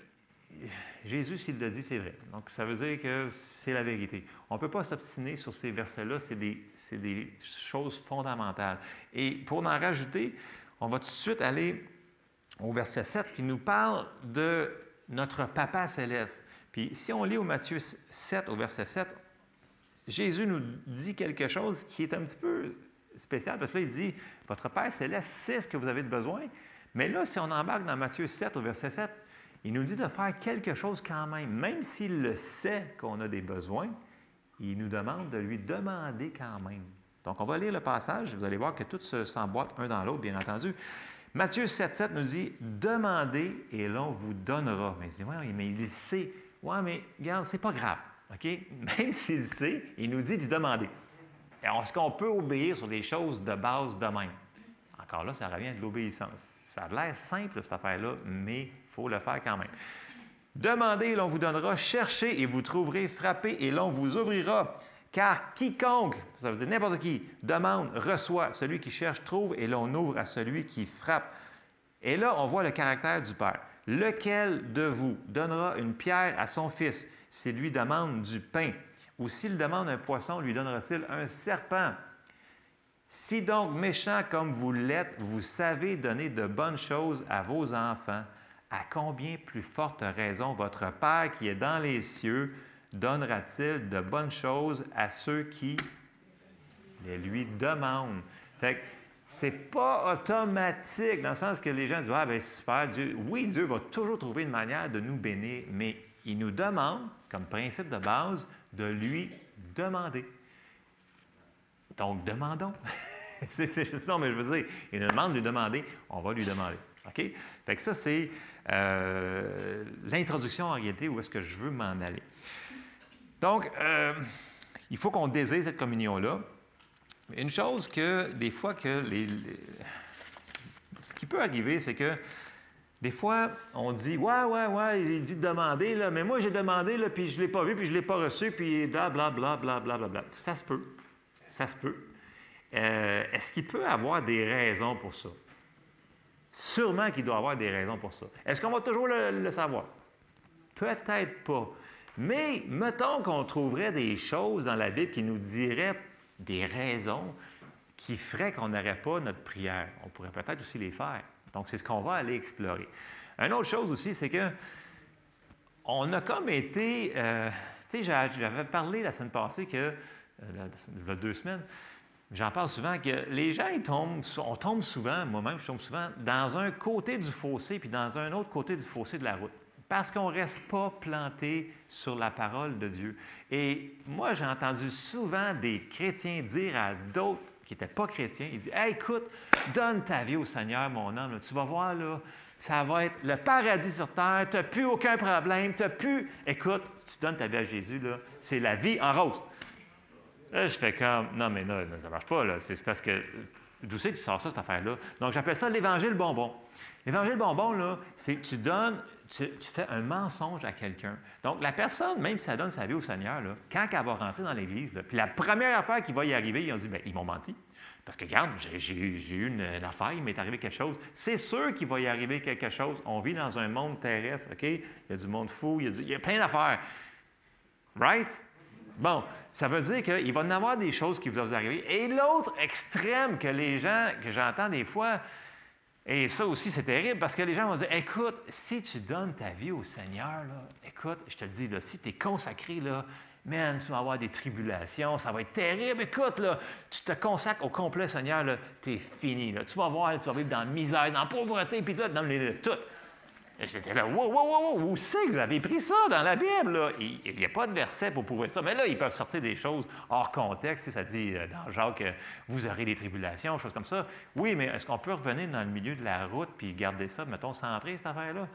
Jésus, s'il le dit, c'est vrai. Donc, ça veut dire que c'est la vérité. On ne peut pas s'obstiner sur ces versets-là. C'est des, des choses fondamentales. Et pour en rajouter, on va tout de suite aller au verset 7 qui nous parle de notre Papa céleste. Puis si on lit au Matthieu 7, au verset 7, Jésus nous dit quelque chose qui est un petit peu spécial, parce que là, il dit, votre Père céleste sait ce que vous avez de besoin. Mais là, si on embarque dans Matthieu 7, au verset 7, il nous dit de faire quelque chose quand même. Même s'il le sait qu'on a des besoins, il nous demande de lui demander quand même. Donc, on va lire le passage. Vous allez voir que tout se- s'emboîte un dans l'autre, bien entendu. Matthieu 7, 7 nous dit Demandez et l'on vous donnera. Mais il dit Ouais, mais il sait. Ouais, mais regarde, c'est pas grave. OK? Même s'il sait, il nous dit d'y demander. Est-ce qu'on peut obéir sur des choses de base de même? Encore là, ça revient à de l'obéissance. Ça a l'air simple, cette affaire-là, mais il faut le faire quand même. Demandez et l'on vous donnera, cherchez et vous trouverez, frappez et l'on vous ouvrira. Car quiconque, ça veut dire n'importe qui, demande, reçoit, celui qui cherche trouve et l'on ouvre à celui qui frappe. Et là, on voit le caractère du Père. Lequel de vous donnera une pierre à son fils? S'il lui demande du pain? Ou s'il demande un poisson, lui donnera-t-il un serpent? Si donc méchant comme vous l'êtes, vous savez donner de bonnes choses à vos enfants, à combien plus forte raison votre Père qui est dans les cieux donnera-t-il de bonnes choses à ceux qui les lui demandent? C'est pas automatique dans le sens que les gens disent Ah, ben super, Dieu. Oui, Dieu va toujours trouver une manière de nous bénir, mais il nous demande, comme principe de base, de lui demander. Donc, demandons. c'est, non, mais je veux dire, il nous demande de lui demander, on va lui demander. OK? Fait que ça, c'est euh, l'introduction en réalité où est-ce que je veux m'en aller. Donc, euh, il faut qu'on désire cette communion-là. Une chose que, des fois, que ce qui peut arriver, c'est que des fois, on dit Ouais, ouais, ouais, il dit de demander, là, mais moi, j'ai demandé, là, puis je ne l'ai pas vu, puis je ne l'ai pas reçu, puis bla, bla, bla, bla, bla, bla, bla. Ça se peut. Ça se peut. Euh, Est-ce qu'il peut avoir des raisons pour ça? Sûrement qu'il doit avoir des raisons pour ça. Est-ce qu'on va toujours le, le savoir? Peut-être pas. Mais mettons qu'on trouverait des choses dans la Bible qui nous diraient des raisons qui feraient qu'on n'aurait pas notre prière. On pourrait peut-être aussi les faire. Donc, c'est ce qu'on va aller explorer. Une autre chose aussi, c'est que on a comme été. euh, tu sais, j'a- j'avais parlé la semaine passée que, euh, il y a deux semaines, j'en parle souvent, que les gens, ils tombent, on tombe souvent, moi-même, je tombe souvent, dans un côté du fossé puis dans un autre côté du fossé de la route. Parce qu'on ne reste pas planté sur la parole de Dieu. Et moi, j'ai entendu souvent des chrétiens dire à d'autres qui n'étaient pas chrétiens, ils disent Hey, écoute, donne ta vie au Seigneur, mon homme. là. Tu vas voir, là, ça va être le paradis sur terre, tu n'as plus aucun problème, tu n'as plus. Écoute, tu donnes ta vie à Jésus, là, c'est la vie en rose. Là, je fais comme, non, mais non, ça ne marche pas, là. C'est parce que, d'où c'est que tu sors ça, cette affaire-là? Donc, j'appelle ça l'évangile bonbon. L'évangile bonbon, là, c'est tu donnes, tu, fais un mensonge à quelqu'un. Donc, la personne, même si elle donne sa vie au Seigneur, là, quand elle va rentrer dans l'Église, puis la première affaire qui va y arriver, ils ont dit, bien, ils m'ont menti. Parce que, regarde, j'ai eu une, affaire, il m'est arrivé quelque chose. C'est sûr qu'il va y arriver quelque chose. On vit dans un monde terrestre, OK? Il y a du monde fou, il y a, plein d'affaires. Right? Bon, ça veut dire qu'il va y avoir des choses qui vont vous arriver. Et l'autre extrême que les gens, que j'entends des fois, et ça aussi, c'est terrible parce que les gens vont dire Écoute, si tu donnes ta vie au Seigneur, écoute, je te dis, là, si tu es consacré, là, man, tu vas avoir des tribulations, ça va être terrible. Écoute, là, tu te consacres au complet, Seigneur, tu es fini. Là. Tu vas voir, tu vas vivre dans la misère, dans la pauvreté, puis là, dans le tout. J'étais là, wow, wow, wow, où c'est que vous avez pris ça dans la Bible? Il n'y a pas de verset pour prouver ça. Mais là, ils peuvent sortir des choses hors contexte. Ça dit euh, dans Jacques, vous aurez des tribulations, choses comme ça. Oui, mais est-ce qu'on peut revenir dans le milieu de la route puis garder ça, mettons, centré, cette affaire-là?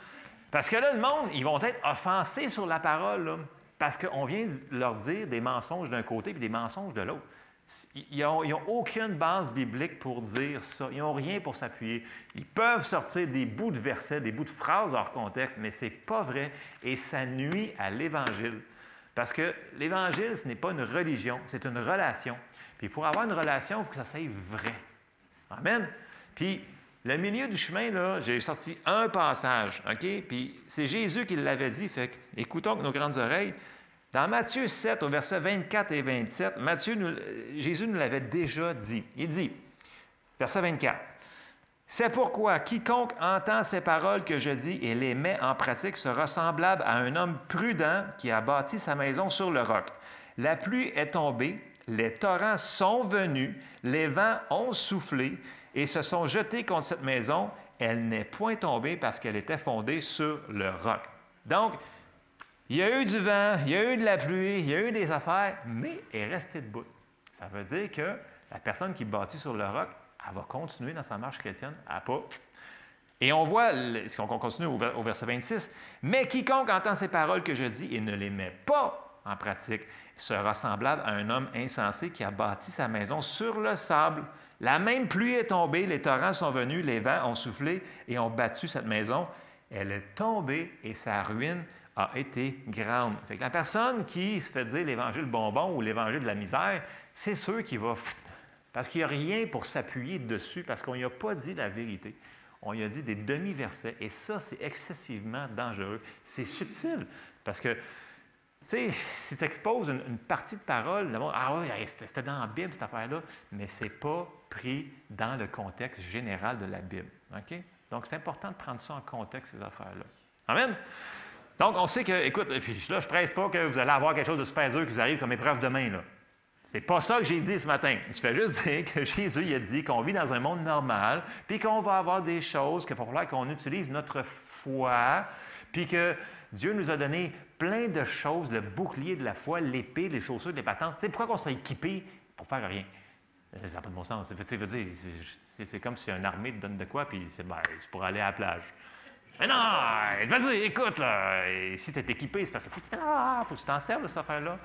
Parce que là, le monde, ils vont être offensés sur la parole, parce qu'on vient leur dire des mensonges d'un côté puis des mensonges de l'autre. Ils n'ont aucune base biblique pour dire ça. Ils n'ont rien pour s'appuyer. Ils peuvent sortir des bouts de versets, des bouts de phrases hors contexte, mais ce n'est pas vrai et ça nuit à l'Évangile. Parce que l'Évangile, ce n'est pas une religion, c'est une relation. Puis pour avoir une relation, il faut que ça soit vrai. Amen. Puis le milieu du chemin, là, j'ai sorti un passage, OK? Puis c'est Jésus qui l'avait dit, fait écoutons avec nos grandes oreilles. Dans Matthieu 7, au verset 24 et 27, Jésus nous l'avait déjà dit. Il dit, verset 24, C'est pourquoi quiconque entend ces paroles que je dis et les met en pratique sera semblable à un homme prudent qui a bâti sa maison sur le roc. La pluie est tombée, les torrents sont venus, les vents ont soufflé et se sont jetés contre cette maison. Elle n'est point tombée parce qu'elle était fondée sur le roc. Donc, il y a eu du vent, il y a eu de la pluie, il y a eu des affaires, mais elle est restée debout. Ça veut dire que la personne qui bâtit sur le roc, elle va continuer dans sa marche chrétienne, à pas. Et on voit, ce qu'on continue au verset 26, mais quiconque entend ces paroles que je dis et ne les met pas en pratique sera semblable à un homme insensé qui a bâti sa maison sur le sable. La même pluie est tombée, les torrents sont venus, les vents ont soufflé et ont battu cette maison. Elle est tombée et sa ruine a été grande. Fait la personne qui se fait dire l'évangile bonbon ou l'évangile de la misère, c'est sûr qui va... Parce qu'il n'y a rien pour s'appuyer dessus, parce qu'on n'y a pas dit la vérité. On y a dit des demi-versets. Et ça, c'est excessivement dangereux. C'est subtil. Parce que, tu sais, si tu exposes une, partie de parole, le monde, ah oui, c'était dans la Bible, cette affaire-là, mais ce n'est pas pris dans le contexte général de la Bible. OK? Donc, c'est important de prendre ça en contexte, ces affaires-là. Amen? Donc, on sait que, écoute, là, je ne presse pas que vous allez avoir quelque chose de super dur qui vous arrive comme épreuve demain. Là. C'est pas ça que j'ai dit ce matin. Je fais juste dire que Jésus a dit qu'on vit dans un monde normal, puis qu'on va avoir des choses qu'il va falloir qu'on utilise notre foi, puis que Dieu nous a donné plein de choses, le bouclier de la foi, l'épée, les chaussures, les patentes. Pourquoi on serait équipé pour faire rien? Ça n'a pas de bon sens. C'est comme si une armée te donne de quoi, puis c'est ben, pour aller à la plage. Mais non, vas-y, écoute, là, si tu es équipé, c'est parce qu'il faut, ah, que tu t'en serves de cette affaire-là.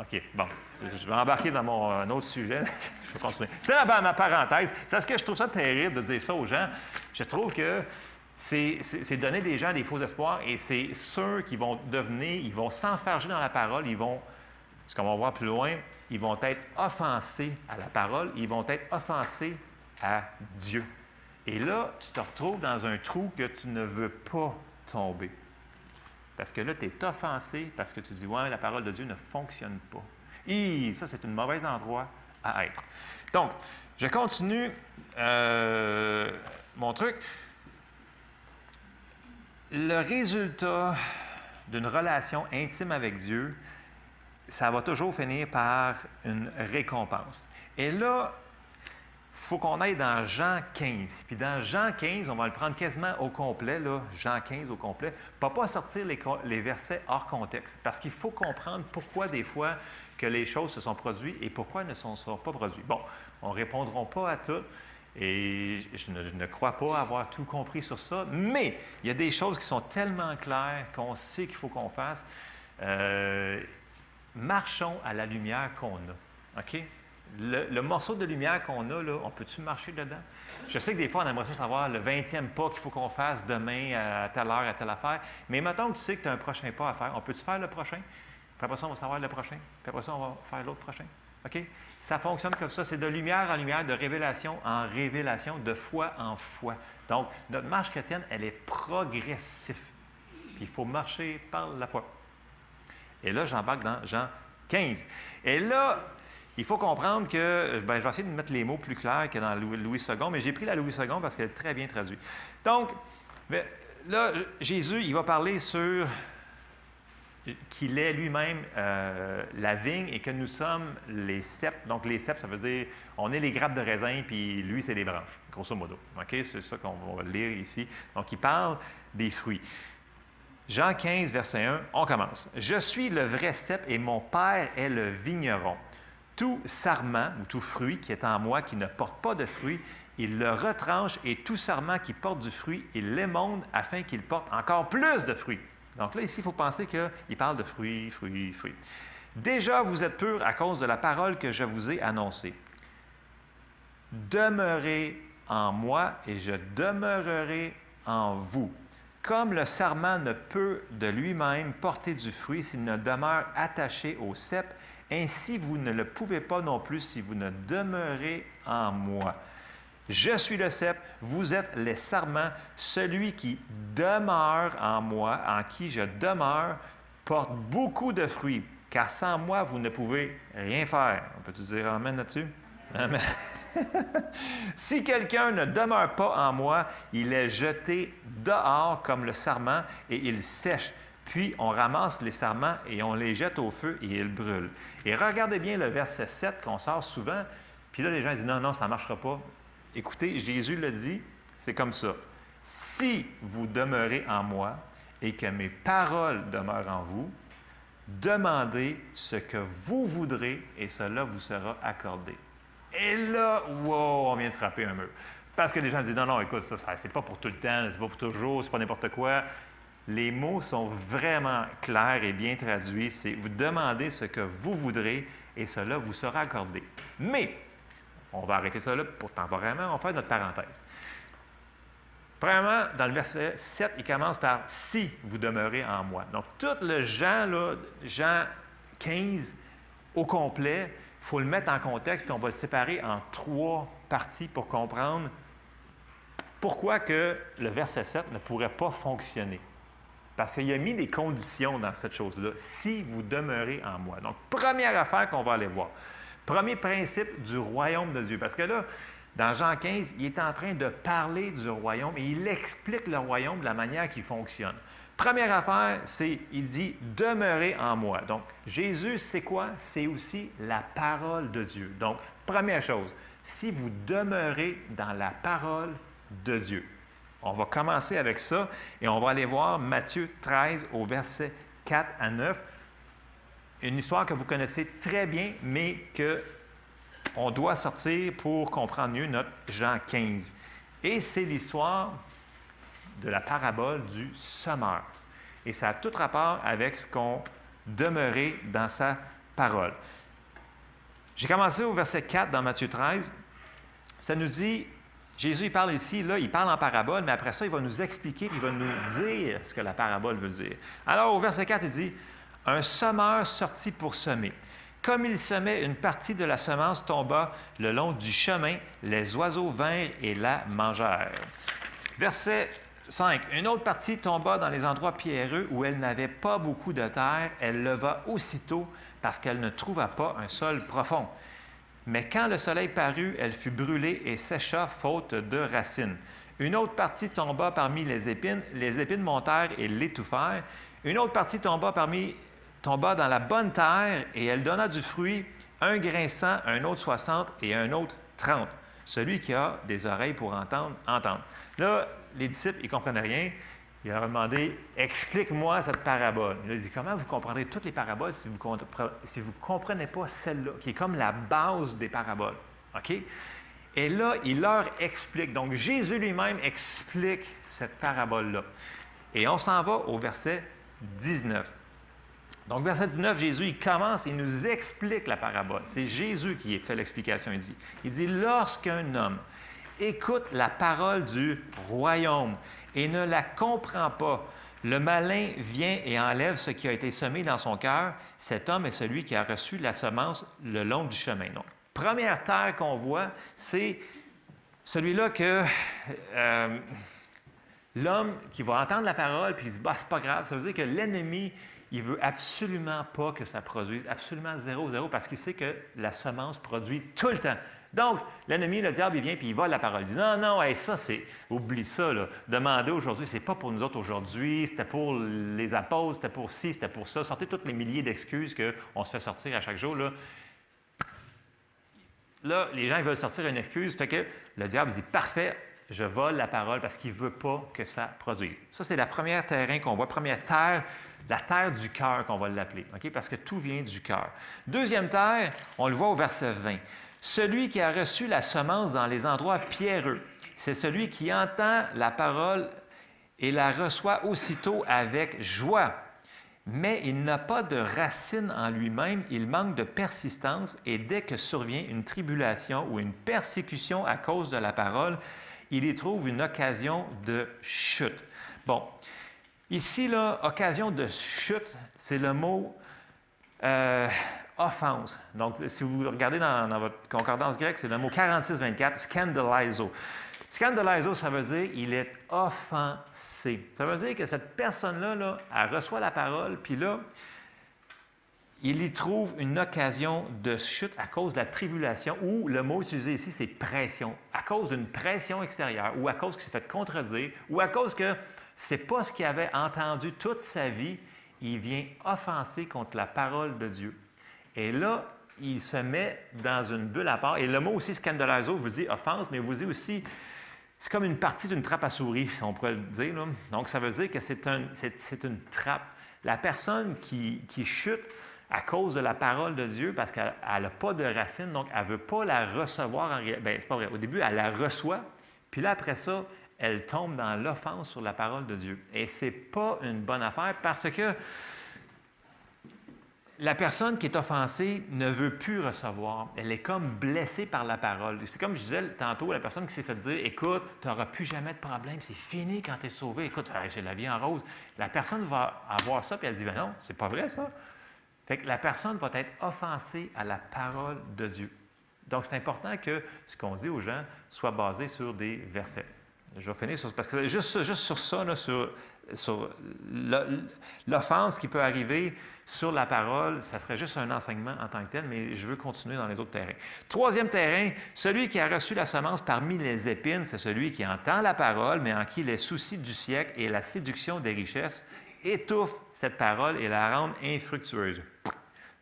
OK, bon, je vais embarquer dans mon autre sujet. je vais continuer. C'est ma parenthèse. C'est parce que je trouve ça terrible de dire ça aux gens. Je trouve que c'est donner des gens des faux espoirs et c'est ceux qui vont devenir, ils vont s'enfarger dans la parole, ils vont, ce qu'on va voir plus loin, ils vont être offensés à la parole, ils vont être offensés à Dieu. Et là, tu te retrouves dans un trou que tu ne veux pas tomber. Parce que là, tu es offensé parce que tu dis, ouais, la parole de Dieu ne fonctionne pas. Ça, c'est un mauvais endroit à être. Donc, je continue euh, mon truc. Le résultat d'une relation intime avec Dieu, ça va toujours finir par une récompense. Et là, faut qu'on aille dans Jean 15. Puis dans Jean 15, on va le prendre quasiment au complet, là, Jean 15 au complet, pour pas sortir les, versets hors contexte. Parce qu'il faut comprendre pourquoi des fois que les choses se sont produites et pourquoi elles ne sont, sont pas produites. Bon, on ne répondra pas à tout. Et je ne, crois pas avoir tout compris sur ça, mais il y a des choses qui sont tellement claires qu'on sait qu'il faut qu'on fasse. Euh, marchons à la lumière qu'on a. OK? Le, morceau de lumière qu'on a, là, on peut-tu marcher dedans? Je sais que des fois, on aimerait ça savoir le 20e pas qu'il faut qu'on fasse demain à telle heure, à telle affaire. Mais mettons que tu sais que tu as un prochain pas à faire. On peut-tu faire le prochain? Puis après ça, on va savoir le prochain. Puis après ça, on va faire l'autre prochain. OK? Ça fonctionne comme ça. C'est de lumière en lumière, de révélation en révélation, de foi en foi. Donc, notre marche chrétienne, elle est progressive. Puis il faut marcher par la foi. Et là, j'embarque dans Jean 15. Et là, il faut comprendre que, ben, je vais essayer de mettre les mots plus clairs que dans Louis II, mais j'ai pris la Louis II parce qu'elle est très bien traduite. Donc, ben, là, Jésus, il va parler sur qu'il est lui-même euh, la vigne et que nous sommes les ceps. Donc, les ceps, ça veut dire, on est les grappes de raisin, puis lui, c'est les branches, grosso modo. OK? C'est ça qu'on va lire ici. Donc, il parle des fruits. Jean 15, verset 1, on commence. Je suis le vrai cep et mon Père est le vigneron. Tout sarment ou tout fruit qui est en moi qui ne porte pas de fruit, il le retranche et tout sarment qui porte du fruit, il l'émonde afin qu'il porte encore plus de fruits. Donc là, ici, il faut penser qu'il parle de fruits, fruits, fruits. Déjà, vous êtes purs à cause de la parole que je vous ai annoncée. Demeurez en moi et je demeurerai en vous. Comme le sarment ne peut de lui-même porter du fruit s'il ne demeure attaché au cep, ainsi vous ne le pouvez pas non plus si vous ne demeurez en moi. Je suis le cep, vous êtes les sarments. Celui qui demeure en moi, en qui je demeure, porte beaucoup de fruits, car sans moi, vous ne pouvez rien faire. On peut-tu dire Amen là-dessus? Amen. si quelqu'un ne demeure pas en moi, il est jeté dehors comme le sarment et il sèche. Puis on ramasse les sarments et on les jette au feu et ils brûlent. Et regardez bien le verset 7 qu'on sort souvent. Puis là, les gens disent non, non, ça ne marchera pas. Écoutez, Jésus le dit, c'est comme ça. Si vous demeurez en moi et que mes paroles demeurent en vous, demandez ce que vous voudrez et cela vous sera accordé. Et là, wow, on vient de frapper un mur. Parce que les gens disent non, non, écoute, ça, c'est pas pour tout le temps, c'est pas pour toujours, c'est pas n'importe quoi. Les mots sont vraiment clairs et bien traduits. C'est vous demandez ce que vous voudrez et cela vous sera accordé. Mais, on va arrêter ça là pour temporairement, on va faire notre parenthèse. Premièrement, dans le verset 7, il commence par si vous demeurez en moi. Donc, tout le Jean, Jean 15 au complet, il faut le mettre en contexte, et on va le séparer en trois parties pour comprendre pourquoi que le verset 7 ne pourrait pas fonctionner. Parce qu'il a mis des conditions dans cette chose-là, si vous demeurez en moi. Donc, première affaire qu'on va aller voir. Premier principe du royaume de Dieu. Parce que là, dans Jean 15, il est en train de parler du royaume et il explique le royaume de la manière qu'il fonctionne. Première affaire, c'est, il dit, demeurez en moi. Donc, Jésus, c'est quoi? C'est aussi la parole de Dieu. Donc, première chose, si vous demeurez dans la parole de Dieu. On va commencer avec ça et on va aller voir Matthieu 13 au verset 4 à 9. Une histoire que vous connaissez très bien, mais que on doit sortir pour comprendre mieux notre Jean 15. Et c'est l'histoire de la parabole du semeur. Et ça a tout rapport avec ce qu'on demeurait dans sa parole. J'ai commencé au verset 4 dans Matthieu 13. Ça nous dit, Jésus il parle ici, là, il parle en parabole, mais après ça, il va nous expliquer, il va nous dire ce que la parabole veut dire. Alors, au verset 4, il dit, Un semeur sortit pour semer. Comme il semait, une partie de la semence tomba le long du chemin, les oiseaux vinrent et la mangèrent. Verset 5. Une autre partie tomba dans les endroits pierreux où elle n'avait pas beaucoup de terre. Elle leva aussitôt parce qu'elle ne trouva pas un sol profond. Mais quand le soleil parut, elle fut brûlée et sécha faute de racines. Une autre partie tomba parmi les épines. Les épines montèrent et l'étouffèrent. Une autre partie tomba, parmi, tomba dans la bonne terre et elle donna du fruit, un grain cent, un autre soixante et un autre trente. Celui qui a des oreilles pour entendre, entendre. Là, les disciples, ils ne comprenaient rien. Il leur a demandé Explique-moi cette parabole. Il a dit Comment vous comprendrez toutes les paraboles si vous ne comprenez pas celle-là, qui est comme la base des paraboles OK? Et là, il leur explique. Donc, Jésus lui-même explique cette parabole-là. Et on s'en va au verset 19. Donc, verset 19, Jésus, il commence, il nous explique la parabole. C'est Jésus qui fait l'explication. Il dit, il dit, lorsqu'un homme écoute la parole du royaume et ne la comprend pas, le malin vient et enlève ce qui a été semé dans son cœur. Cet homme est celui qui a reçu la semence le long du chemin. Donc, première terre qu'on voit, c'est celui-là que euh, l'homme qui va entendre la parole puis il dit bah, c'est pas grave. Ça veut dire que l'ennemi, il veut absolument pas que ça produise, absolument zéro, zéro, parce qu'il sait que la semence produit tout le temps. Donc, l'ennemi, le diable, il vient puis il vole la parole. Il dit Non, non, ça, c'est. Oublie ça, là. Demandez aujourd'hui, c'est pas pour nous autres aujourd'hui, c'était pour les apôtres, c'était pour ci, c'était pour ça. Sortez tous les milliers d'excuses qu'on se fait sortir à chaque jour, là. Là, les gens ils veulent sortir une excuse, fait que le diable dit Parfait, je vole la parole parce qu'il ne veut pas que ça produise. Ça, c'est la première terrain qu'on voit, première terre, la terre du cœur qu'on va l'appeler, parce que tout vient du cœur. Deuxième terre, on le voit au verset 20. Celui qui a reçu la semence dans les endroits pierreux, c'est celui qui entend la parole et la reçoit aussitôt avec joie. Mais il n'a pas de racine en lui-même, il manque de persistance et dès que survient une tribulation ou une persécution à cause de la parole, il y trouve une occasion de chute. Bon, ici, là, occasion de chute, c'est le mot euh, offense. Donc, si vous regardez dans, votre concordance grecque, c'est le mot 46-24, scandalizo. Scandalizo, ça veut dire il est offensé. Ça veut dire que cette personne-là, là, elle reçoit la parole, puis là, il y trouve une occasion de chute à cause de la tribulation, ou le mot utilisé ici, c'est pression. À cause d'une pression extérieure, ou à cause qu'il s'est fait contredire, ou à cause que ce n'est pas ce qu'il avait entendu toute sa vie, il vient offenser contre la parole de Dieu. Et là, il se met dans une bulle à part. Et le mot aussi scandalizo vous dit offense, mais vous dit aussi, c'est comme une partie d'une trappe à souris, si on pourrait le dire. Donc, ça veut dire que c'est une trappe. La personne qui, chute à cause de la parole de Dieu, parce qu'elle n'a pas de racine, donc elle ne veut pas la recevoir. En... Bien, c'est pas vrai. Au début, elle la reçoit, puis là, après ça, elle tombe dans l'offense sur la parole de Dieu. Et ce n'est pas une bonne affaire parce que la personne qui est offensée ne veut plus recevoir. Elle est comme blessée par la parole. C'est comme je disais tantôt, la personne qui s'est fait dire Écoute, tu n'auras plus jamais de problème, c'est fini quand tu es sauvé. Écoute, c'est la vie en rose. La personne va avoir ça, puis elle dit ben Non, c'est pas vrai ça. Que la personne va être offensée à la parole de Dieu. Donc, c'est important que ce qu'on dit aux gens soit basé sur des versets. Je vais finir sur parce que juste, juste sur ça, sur, sur l'offense qui peut arriver sur la parole, ça serait juste un enseignement en tant que tel, mais je veux continuer dans les autres terrains. Troisième terrain, celui qui a reçu la semence parmi les épines, c'est celui qui entend la parole, mais en qui les soucis du siècle et la séduction des richesses étouffent cette parole et la rendent infructueuse.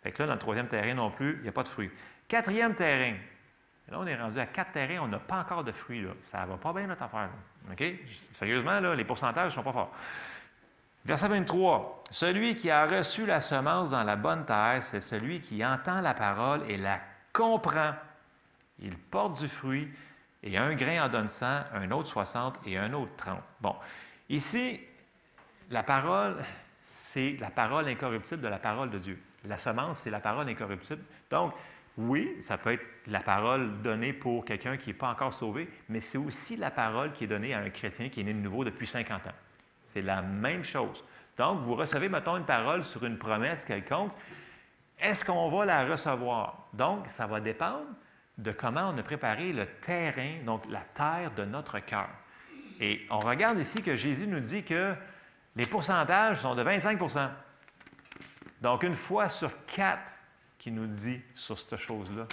Fait que là, dans le troisième terrain non plus, il n'y a pas de fruits. Quatrième terrain, Là, on est rendu à quatre terrains, on n'a pas encore de fruits. Ça ne va pas bien notre affaire. OK? Sérieusement, là, les pourcentages ne sont pas forts. Verset 23. Celui qui a reçu la semence dans la bonne terre, c'est celui qui entend la parole et la comprend. Il porte du fruit, et un grain en donne 100, un autre 60 et un autre 30. Bon, ici, la parole, c'est la parole incorruptible de la parole de Dieu. La semence, c'est la parole incorruptible. Donc, oui, ça peut être la parole donnée pour quelqu'un qui n'est pas encore sauvé, mais c'est aussi la parole qui est donnée à un chrétien qui est né de nouveau depuis 50 ans. C'est la même chose. Donc, vous recevez, mettons, une parole sur une promesse quelconque. Est-ce qu'on va la recevoir? Donc, ça va dépendre de comment on a préparé le terrain, donc la terre de notre cœur. Et on regarde ici que Jésus nous dit que les pourcentages sont de 25% Donc, une fois sur quatre, qui nous dit sur cette chose-là.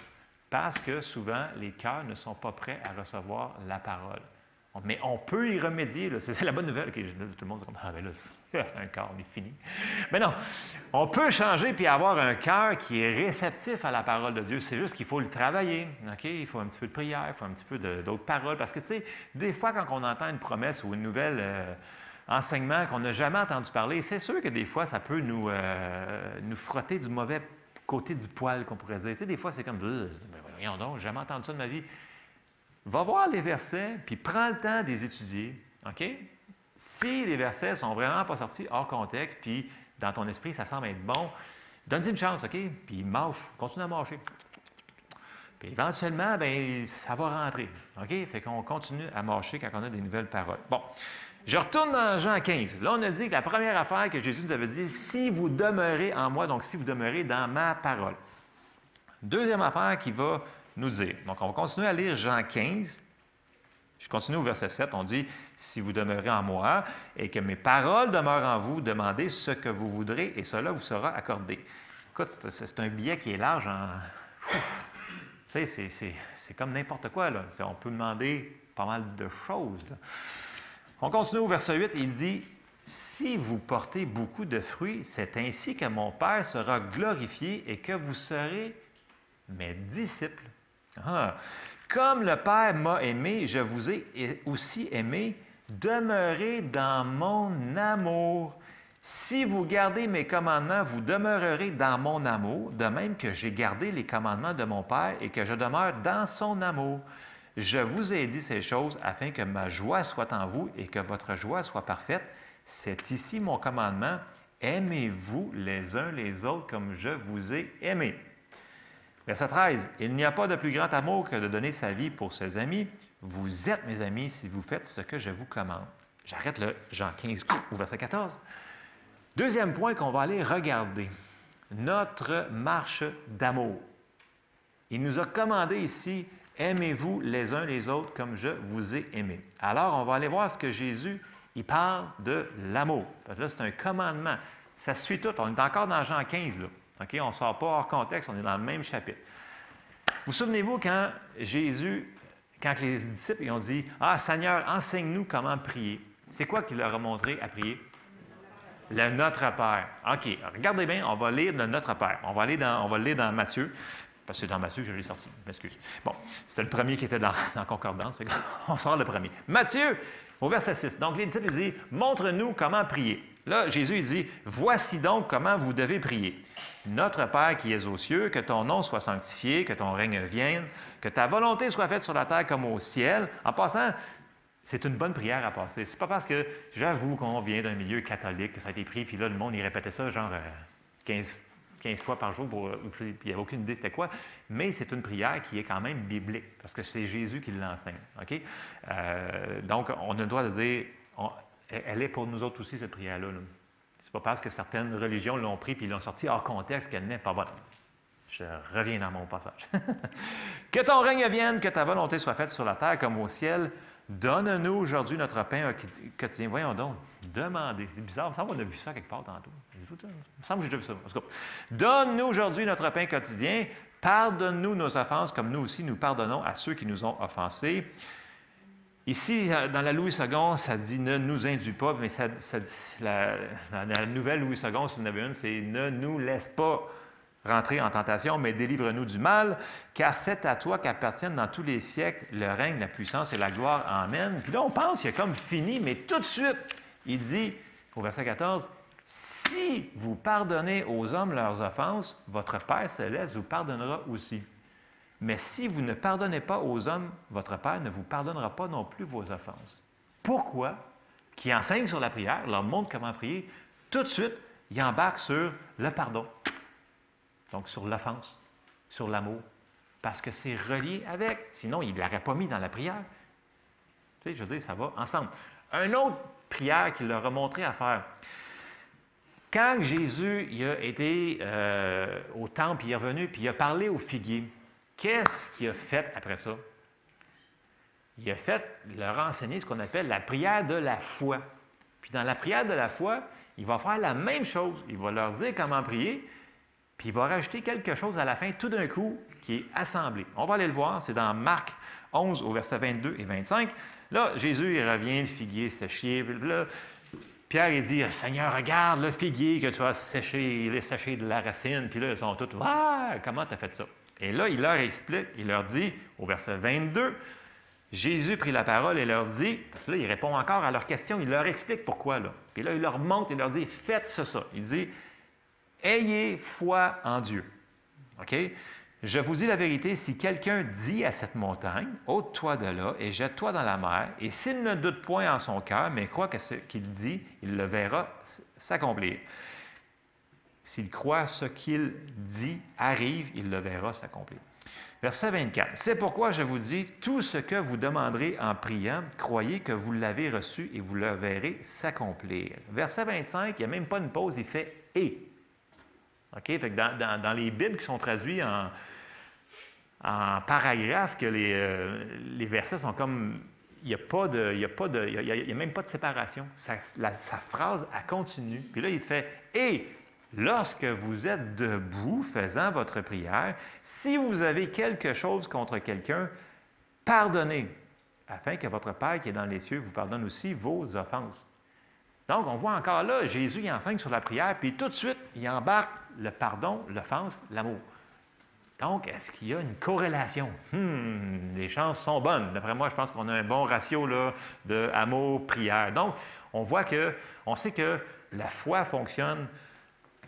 Parce que souvent, les cœurs ne sont pas prêts à recevoir la parole. Mais on peut y remédier. C'est la bonne nouvelle. Tout le monde dit Ah, ben là, un cœur, on est fini. Mais non, on peut changer puis avoir un cœur qui est réceptif à la parole de Dieu. C'est juste qu'il faut le travailler. Il faut un petit peu de prière, il faut un petit peu d'autres paroles. Parce que, tu sais, des fois, quand on entend une promesse ou une nouvelle. Euh, enseignement qu'on n'a jamais entendu parler, c'est sûr que des fois, ça peut nous, euh, nous frotter du mauvais côté du poil, qu'on pourrait dire. Tu sais, des fois, c'est comme, voyons donc, j'ai jamais entendu ça de ma vie. Va voir les versets, puis prends le temps de les étudier. OK? Si les versets sont vraiment pas sortis hors contexte, puis dans ton esprit, ça semble être bon, donne-y une chance, OK? Puis marche, continue à marcher. Puis éventuellement, ben, ça va rentrer. OK? Fait qu'on continue à marcher quand on a des nouvelles paroles. Bon. Je retourne dans Jean 15. Là, on a dit que la première affaire que Jésus nous avait dit, si vous demeurez en moi, donc si vous demeurez dans ma parole. Deuxième affaire qui va nous dire. Donc, on va continuer à lire Jean 15. Je continue au verset 7. On dit Si vous demeurez en moi et que mes paroles demeurent en vous, demandez ce que vous voudrez et cela vous sera accordé. Écoute, c'est un billet qui est large c'est comme n'importe quoi. On peut demander pas mal de choses. On continue au verset 8. Il dit Si vous portez beaucoup de fruits, c'est ainsi que mon Père sera glorifié et que vous serez mes disciples. Ah. Comme le Père m'a aimé, je vous ai aussi aimé. Demeurez dans mon amour. Si vous gardez mes commandements, vous demeurerez dans mon amour, de même que j'ai gardé les commandements de mon Père et que je demeure dans son amour. Je vous ai dit ces choses afin que ma joie soit en vous et que votre joie soit parfaite. C'est ici mon commandement. Aimez-vous les uns les autres comme je vous ai aimé. Verset 13. Il n'y a pas de plus grand amour que de donner sa vie pour ses amis. Vous êtes mes amis si vous faites ce que je vous commande. J'arrête le Jean 15 au verset 14. Deuxième point qu'on va aller regarder. Notre marche d'amour. Il nous a commandé ici, aimez-vous les uns les autres comme je vous ai aimé. Alors, on va aller voir ce que Jésus, il parle de l'amour. Parce que là, c'est un commandement. Ça suit tout. On est encore dans Jean 15, là. On ne sort pas hors contexte, on est dans le même chapitre. Vous souvenez-vous quand Jésus, quand les disciples ont dit Ah, Seigneur, enseigne-nous comment prier. C'est quoi qu'il leur a montré à prier? Le Notre Père. OK, regardez bien, on va lire le Notre Père. On va, aller dans, on va le lire dans Matthieu, parce que dans Matthieu je l'ai sorti. M'excuse. Bon, c'est le premier qui était dans, Concordance. on sort le premier. Matthieu, au verset 6. Donc, les disciples disent Montre-nous comment prier. Là, Jésus dit Voici donc comment vous devez prier. Notre Père qui es aux cieux, que ton nom soit sanctifié, que ton règne vienne, que ta volonté soit faite sur la terre comme au ciel. En passant, c'est une bonne prière à passer. C'est pas parce que j'avoue qu'on vient d'un milieu catholique que ça a été pris, puis là, le monde, il répétait ça genre 15, euh, fois par jour, puis il n'y avait aucune idée c'était quoi. Mais c'est une prière qui est quand même biblique, parce que c'est Jésus qui l'enseigne. Euh, donc, on a le droit de dire, elle est pour nous autres aussi, cette prière-là. Là. C'est pas parce que certaines religions l'ont pris puis l'ont sorti hors contexte qu'elle n'est pas bonne. Je reviens dans mon passage. que ton règne vienne, que ta volonté soit faite sur la terre comme au ciel. Donne-nous aujourd'hui notre pain quotidien. Voyons donc, demandez. C'est bizarre. Semble qu'on a vu ça quelque part tantôt. Il me semble que j'ai déjà vu ça. Donne-nous aujourd'hui notre pain quotidien. Pardonne-nous nos offenses comme nous aussi nous pardonnons à ceux qui nous ont offensés. Ici, dans la Louis II, ça dit ne nous induis pas, mais ça, la, dans la nouvelle Louis II, si vous en avez une, c'est ne nous laisse pas rentrer en tentation, mais délivre-nous du mal, car c'est à toi qu'appartiennent dans tous les siècles le règne, la puissance et la gloire. Amen. Puis là, on pense qu'il a comme fini, mais tout de suite, il dit au verset 14, si vous pardonnez aux hommes leurs offenses, votre Père céleste vous pardonnera aussi. Mais si vous ne pardonnez pas aux hommes, votre Père ne vous pardonnera pas non plus vos offenses. Pourquoi? Qui enseigne sur la prière, leur montre comment prier, tout de suite, il embarque sur le pardon. Donc sur l'offense, sur l'amour. Parce que c'est relié avec. Sinon, il ne l'aurait pas mis dans la prière. Tu sais, je veux dire, ça va ensemble. Un autre prière qu'il leur a montré à faire. Quand Jésus a été euh, au temple, il est revenu, puis il a parlé aux figuiers. Qu'est-ce qu'il a fait après ça? Il a fait leur enseigner ce qu'on appelle la prière de la foi. Puis dans la prière de la foi, il va faire la même chose. Il va leur dire comment prier, puis il va rajouter quelque chose à la fin, tout d'un coup, qui est assemblé. On va aller le voir, c'est dans Marc 11 au verset 22 et 25. Là, Jésus, il revient, le figuier séché. Là, Pierre, il dit Seigneur, regarde le figuier que tu as séché, il est séché de la racine. Puis là, ils sont tous Ah, comment tu as fait ça? Et là, il leur explique, il leur dit, au verset 22, Jésus prit la parole et leur dit, parce que là, il répond encore à leurs questions, il leur explique pourquoi. Là. Puis là, il leur montre, il leur dit, faites ça, ça. Il dit, ayez foi en Dieu. OK? Je vous dis la vérité, si quelqu'un dit à cette montagne, ôte-toi de là et jette-toi dans la mer, et s'il ne doute point en son cœur, mais croit que ce qu'il dit, il le verra s'accomplir. S'il croit ce qu'il dit arrive, il le verra s'accomplir. Verset 24. C'est pourquoi je vous dis, tout ce que vous demanderez en priant, croyez que vous l'avez reçu et vous le verrez s'accomplir. Verset 25, il n'y a même pas une pause, il fait et. Dans, les Bibles qui sont traduits en, paragraphes, que les, euh, les versets sont comme il n'y a, pas de, a, y a, même pas de séparation. Sa, sa phrase, elle continue. Puis là, il fait Et lorsque vous êtes debout faisant votre prière, si vous avez quelque chose contre quelqu'un, pardonnez, afin que votre Père qui est dans les cieux vous pardonne aussi vos offenses. Donc, on voit encore là, Jésus il enseigne sur la prière, puis tout de suite, il embarque le pardon, l'offense, l'amour. Donc, est-ce qu'il y a une corrélation? Hmm, les chances sont bonnes. D'après moi, je pense qu'on a un bon ratio là, de amour-prière. Donc, on voit que, on sait que la foi fonctionne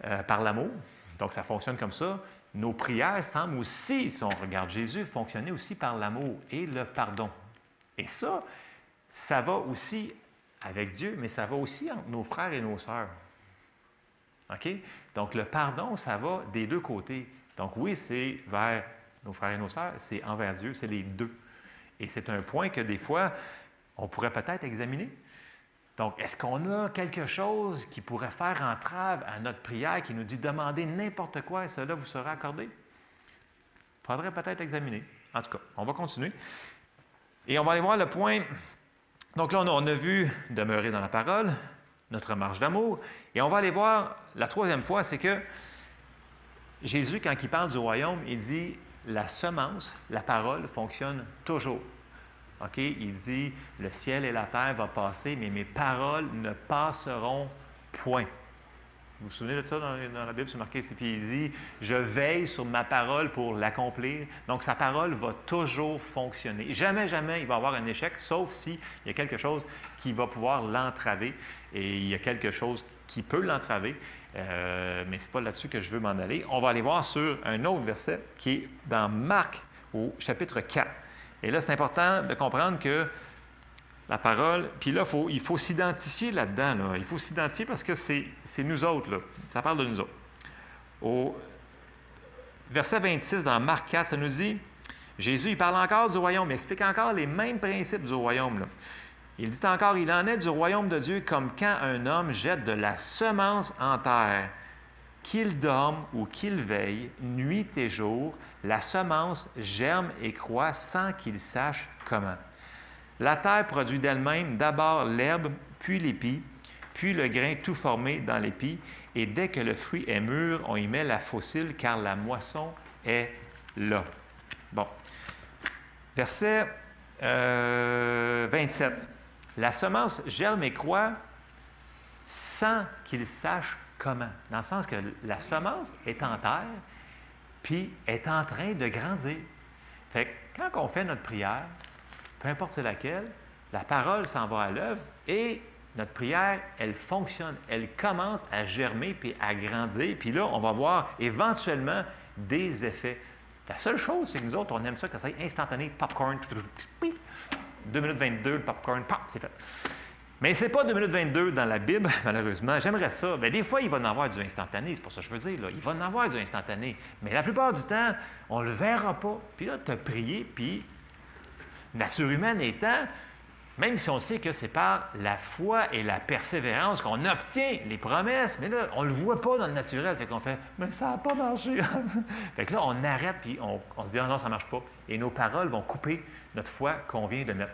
euh, par l'amour. Donc, ça fonctionne comme ça. Nos prières semblent aussi, si on regarde Jésus, fonctionner aussi par l'amour et le pardon. Et ça, ça va aussi avec Dieu, mais ça va aussi entre nos frères et nos sœurs. OK? Donc, le pardon, ça va des deux côtés. Donc oui, c'est vers nos frères et nos sœurs, c'est envers Dieu, c'est les deux. Et c'est un point que des fois, on pourrait peut-être examiner. Donc, est-ce qu'on a quelque chose qui pourrait faire entrave à notre prière, qui nous dit demandez n'importe quoi et cela vous sera accordé? Faudrait peut-être examiner. En tout cas, on va continuer. Et on va aller voir le point. Donc là, on a vu demeurer dans la parole, notre marche d'amour. Et on va aller voir la troisième fois, c'est que Jésus, quand il parle du royaume, il dit la semence, la parole fonctionne toujours. OK? Il dit le ciel et la terre vont passer, mais mes paroles ne passeront point. Vous vous souvenez de ça dans, la Bible, c'est marqué ici. Puis il dit Je veille sur ma parole pour l'accomplir. Donc sa parole va toujours fonctionner. Jamais, jamais il va avoir un échec, sauf s'il y a quelque chose qui va pouvoir l'entraver. Et il y a quelque chose qui peut l'entraver. Euh, mais ce n'est pas là-dessus que je veux m'en aller. On va aller voir sur un autre verset qui est dans Marc au chapitre 4. Et là, c'est important de comprendre que la parole, puis là, il faut s'identifier là-dedans. Il faut s'identifier parce que c'est nous autres. Là. Ça parle de nous autres. Au verset 26 dans Marc 4, ça nous dit, Jésus, il parle encore du royaume, il explique encore les mêmes principes du royaume. Il dit encore, il en est du royaume de Dieu comme quand un homme jette de la semence en terre. Qu'il dorme ou qu'il veille, nuit et jour, la semence germe et croît sans qu'il sache comment. La terre produit d'elle-même d'abord l'herbe, puis l'épi, puis le grain tout formé dans l'épi, et dès que le fruit est mûr, on y met la fossile car la moisson est là. Bon. Verset 27. Euh, la semence germe et croît sans qu'il sache comment. Dans le sens que la semence est en terre, puis est en train de grandir. Fait que quand on fait notre prière, peu importe c'est laquelle, la parole s'en va à l'œuvre et notre prière, elle fonctionne, elle commence à germer puis à grandir. Puis là, on va voir éventuellement des effets. La seule chose, c'est que nous autres, on aime ça quand c'est instantané, popcorn, 2 minutes 22, le popcorn, pop, c'est fait. Mais ce n'est pas 2 minutes 22 dans la Bible, malheureusement. J'aimerais ça. Mais des fois, il va en avoir du instantané, c'est pour ça que je veux dire. Il va en avoir du instantané. Mais la plupart du temps, on ne le verra pas. Puis là, tu as prié, puis nature humaine étant, même si on sait que c'est par la foi et la persévérance qu'on obtient les promesses, mais là, on ne le voit pas dans le naturel. Fait qu'on fait, mais ça n'a pas marché. fait que là, on arrête, puis on, se dit, ah non, ça ne marche pas. Et nos paroles vont couper notre foi qu'on vient de mettre.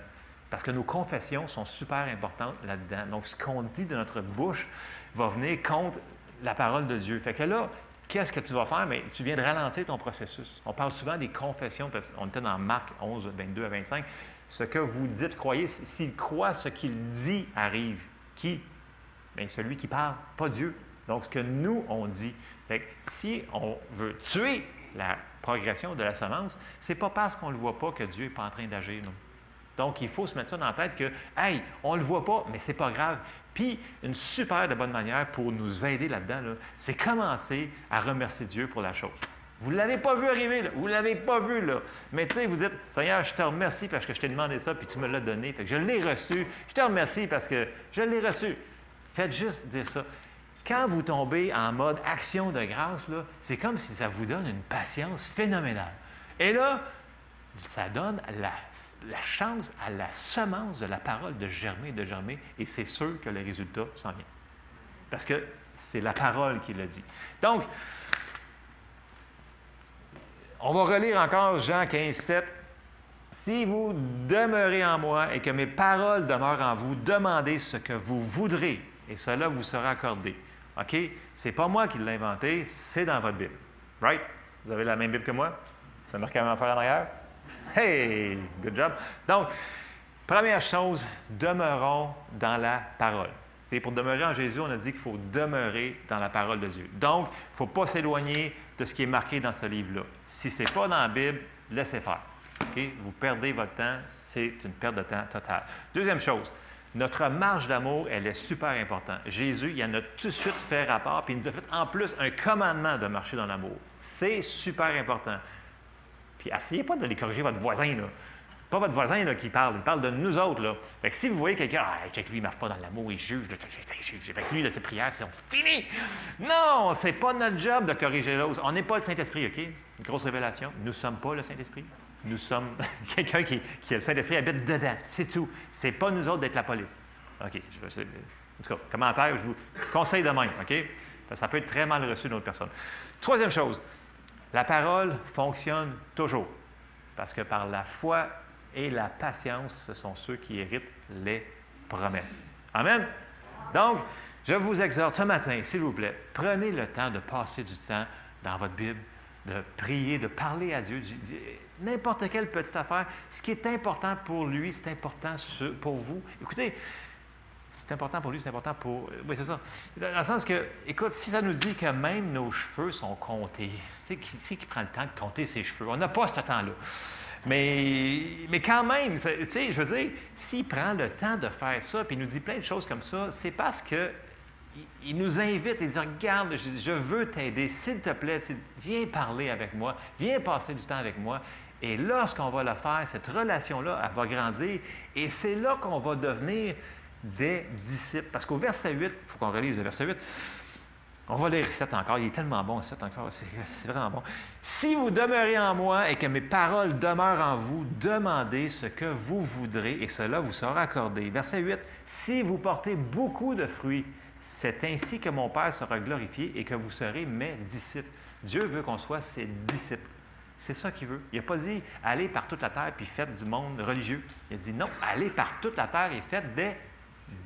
Parce que nos confessions sont super importantes là-dedans. Donc, ce qu'on dit de notre bouche va venir contre la parole de Dieu. Fait que là, qu'est-ce que tu vas faire? Mais tu viens de ralentir ton processus. On parle souvent des confessions, parce qu'on était dans Marc 11, 22 à 25. Ce que vous dites, croyez, s'il croit, ce qu'il dit arrive. Qui? Bien, celui qui parle, pas Dieu. Donc, ce que nous, on dit. Si on veut tuer la progression de la semence, c'est pas parce qu'on ne le voit pas que Dieu n'est pas en train d'agir. Donc, il faut se mettre ça dans la tête que, hey, on ne le voit pas, mais c'est pas grave. Puis, une super de bonne manière pour nous aider là-dedans, c'est commencer à remercier Dieu pour la chose. Vous ne l'avez pas vu arriver, vous ne l'avez pas vu, là. Mais tu vous dites, Seigneur, je te remercie parce que je t'ai demandé ça, puis tu me l'as donné. Fait que je l'ai reçu. Je te remercie parce que je l'ai reçu. Faites juste dire ça. quand vous tombez en mode action de grâce, c'est comme si ça vous donne une patience phénoménale. Et là, ça donne la, chance à la semence de la parole de germer, de germer, et c'est sûr que le résultat s'en vient. Parce que c'est la parole qui l'a dit. Donc, on va relire encore Jean 15, 7. Si vous demeurez en moi et que mes paroles demeurent en vous, demandez ce que vous voudrez et cela vous sera accordé. OK? C'est pas moi qui l'ai inventé, c'est dans votre Bible. Right? Vous avez la même Bible que moi? Ça marque à faire en arrière? Hey! Good job. Donc, première chose, demeurons dans la parole. C'est pour demeurer en Jésus, on a dit qu'il faut demeurer dans la parole de Dieu. Donc, il ne faut pas s'éloigner de ce qui est marqué dans ce livre-là. Si ce n'est pas dans la Bible, laissez faire. Vous perdez votre temps, c'est une perte de temps totale. Deuxième chose, notre marge d'amour, elle est super importante. Jésus, il en a tout de suite fait rapport, puis il nous a fait en plus un commandement de marcher dans l'amour. C'est super important. Puis essayez pas de les corriger votre voisin, là pas votre voisin là, qui parle, il parle de nous autres. Là. Fait que si vous voyez quelqu'un, ah, check lui, il ne marche pas dans l'amour, il juge, avec lui, là, ses prières sont finies. Non, c'est pas notre job de corriger l'autre. On n'est pas le Saint-Esprit, OK? Une grosse révélation. Nous ne sommes pas le Saint-Esprit. Nous sommes quelqu'un qui, a le Saint-Esprit habite dedans. C'est tout. C'est pas nous autres d'être la police. OK. En tout cas, commentaire, je vous conseille de même, OK? Ça peut être très mal reçu d'une autre personne. Troisième chose, la parole fonctionne toujours. Parce que par la foi et la patience, ce sont ceux qui héritent les promesses. Amen. Donc, je vous exhorte ce matin, s'il vous plaît, prenez le temps de passer du temps dans votre Bible, de prier, de parler à Dieu, n'importe quelle petite affaire. Ce qui est important pour lui, c'est important pour vous. Écoutez, c'est important pour lui, c'est important pour. Oui, c'est ça. Dans le sens que, écoute, si ça nous dit que même nos cheveux sont comptés, tu sais, qui, prend le temps de compter ses cheveux? On n'a pas ce temps-là. Mais, mais quand même, tu sais, je veux dire, s'il prend le temps de faire ça, puis il nous dit plein de choses comme ça, c'est parce que il nous invite et dit Regarde, je, veux t'aider, s'il te plaît, viens parler avec moi, viens passer du temps avec moi. Et lorsqu'on va le faire, cette relation-là, elle va grandir. Et c'est là qu'on va devenir des disciples. Parce qu'au verset 8, il faut qu'on relise le verset 8, on va lire 7 encore. Il est tellement bon, 7 encore. C'est vraiment bon. Si vous demeurez en moi et que mes paroles demeurent en vous, demandez ce que vous voudrez et cela vous sera accordé. Verset 8. Si vous portez beaucoup de fruits, c'est ainsi que mon Père sera glorifié et que vous serez mes disciples. Dieu veut qu'on soit ses disciples. C'est ça qu'il veut. Il n'a pas dit allez par toute la terre puis faites du monde religieux. Il a dit non, allez par toute la terre et faites des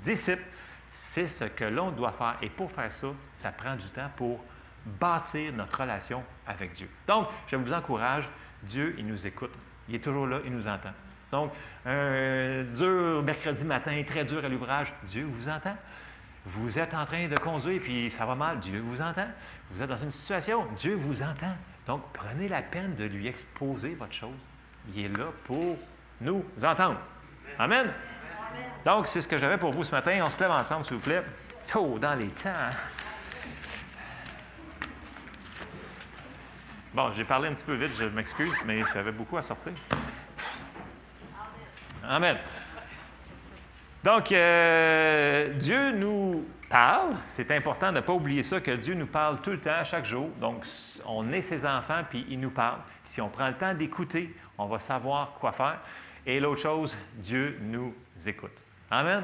disciples. C'est ce que l'on doit faire. Et pour faire ça, ça prend du temps pour bâtir notre relation avec Dieu. Donc, je vous encourage, Dieu, il nous écoute. Il est toujours là, il nous entend. Donc, un dur mercredi matin, très dur à l'ouvrage, Dieu vous entend. Vous êtes en train de conduire puis ça va mal, Dieu vous entend. Vous êtes dans une situation, Dieu vous entend. Donc, prenez la peine de lui exposer votre chose. Il est là pour nous entendre. Amen. Donc, c'est ce que j'avais pour vous ce matin. On se lève ensemble, s'il vous plaît. Oh, dans les temps. Bon, j'ai parlé un petit peu vite, je m'excuse, mais j'avais beaucoup à sortir. Amen. Donc, euh, Dieu nous parle. C'est important de ne pas oublier ça, que Dieu nous parle tout le temps, chaque jour. Donc, on est ses enfants, puis il nous parle. Si on prend le temps d'écouter, on va savoir quoi faire. Et l'autre chose, Dieu nous écoute. Amen.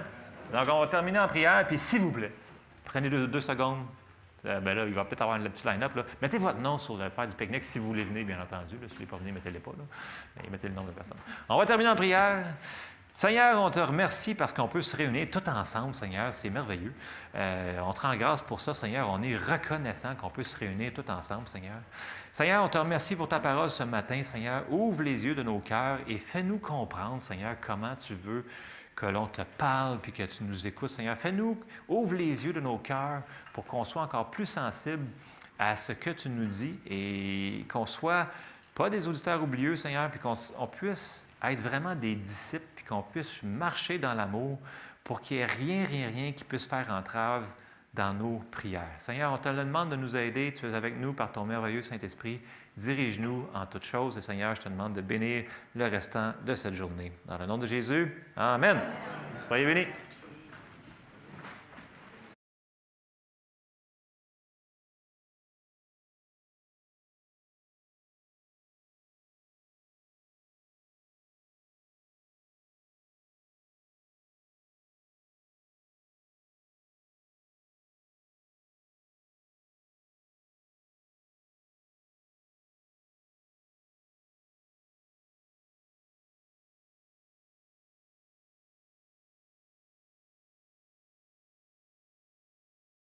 Donc, on va terminer en prière, puis s'il vous plaît, prenez deux, secondes. Euh, ben là, il va peut-être avoir un petit line-up. Mettez votre nom sur le faire du pique-nique si vous voulez venir, bien entendu. si vous voulez pas venir, mettez-les pas. Mais mettez le nom de personne. On va terminer en prière. Seigneur, on te remercie parce qu'on peut se réunir tout ensemble, Seigneur. C'est merveilleux. Euh, on te rend grâce pour ça, Seigneur. On est reconnaissant qu'on peut se réunir tout ensemble, Seigneur. Seigneur, on te remercie pour ta parole ce matin, Seigneur. Ouvre les yeux de nos cœurs et fais-nous comprendre, Seigneur, comment tu veux que l'on te parle puis que tu nous écoutes, Seigneur. Fais-nous, ouvre les yeux de nos cœurs pour qu'on soit encore plus sensibles à ce que tu nous dis et qu'on soit pas des auditeurs oublieux, Seigneur, puis qu'on puisse être vraiment des disciples puis qu'on puisse marcher dans l'amour pour qu'il n'y ait rien, rien, rien qui puisse faire entrave dans nos prières. Seigneur, on te demande de nous aider. Tu es avec nous par ton merveilleux Saint-Esprit. Dirige-nous en toutes choses. Et Seigneur, je te demande de bénir le restant de cette journée. Dans le nom de Jésus, Amen. Soyez bénis.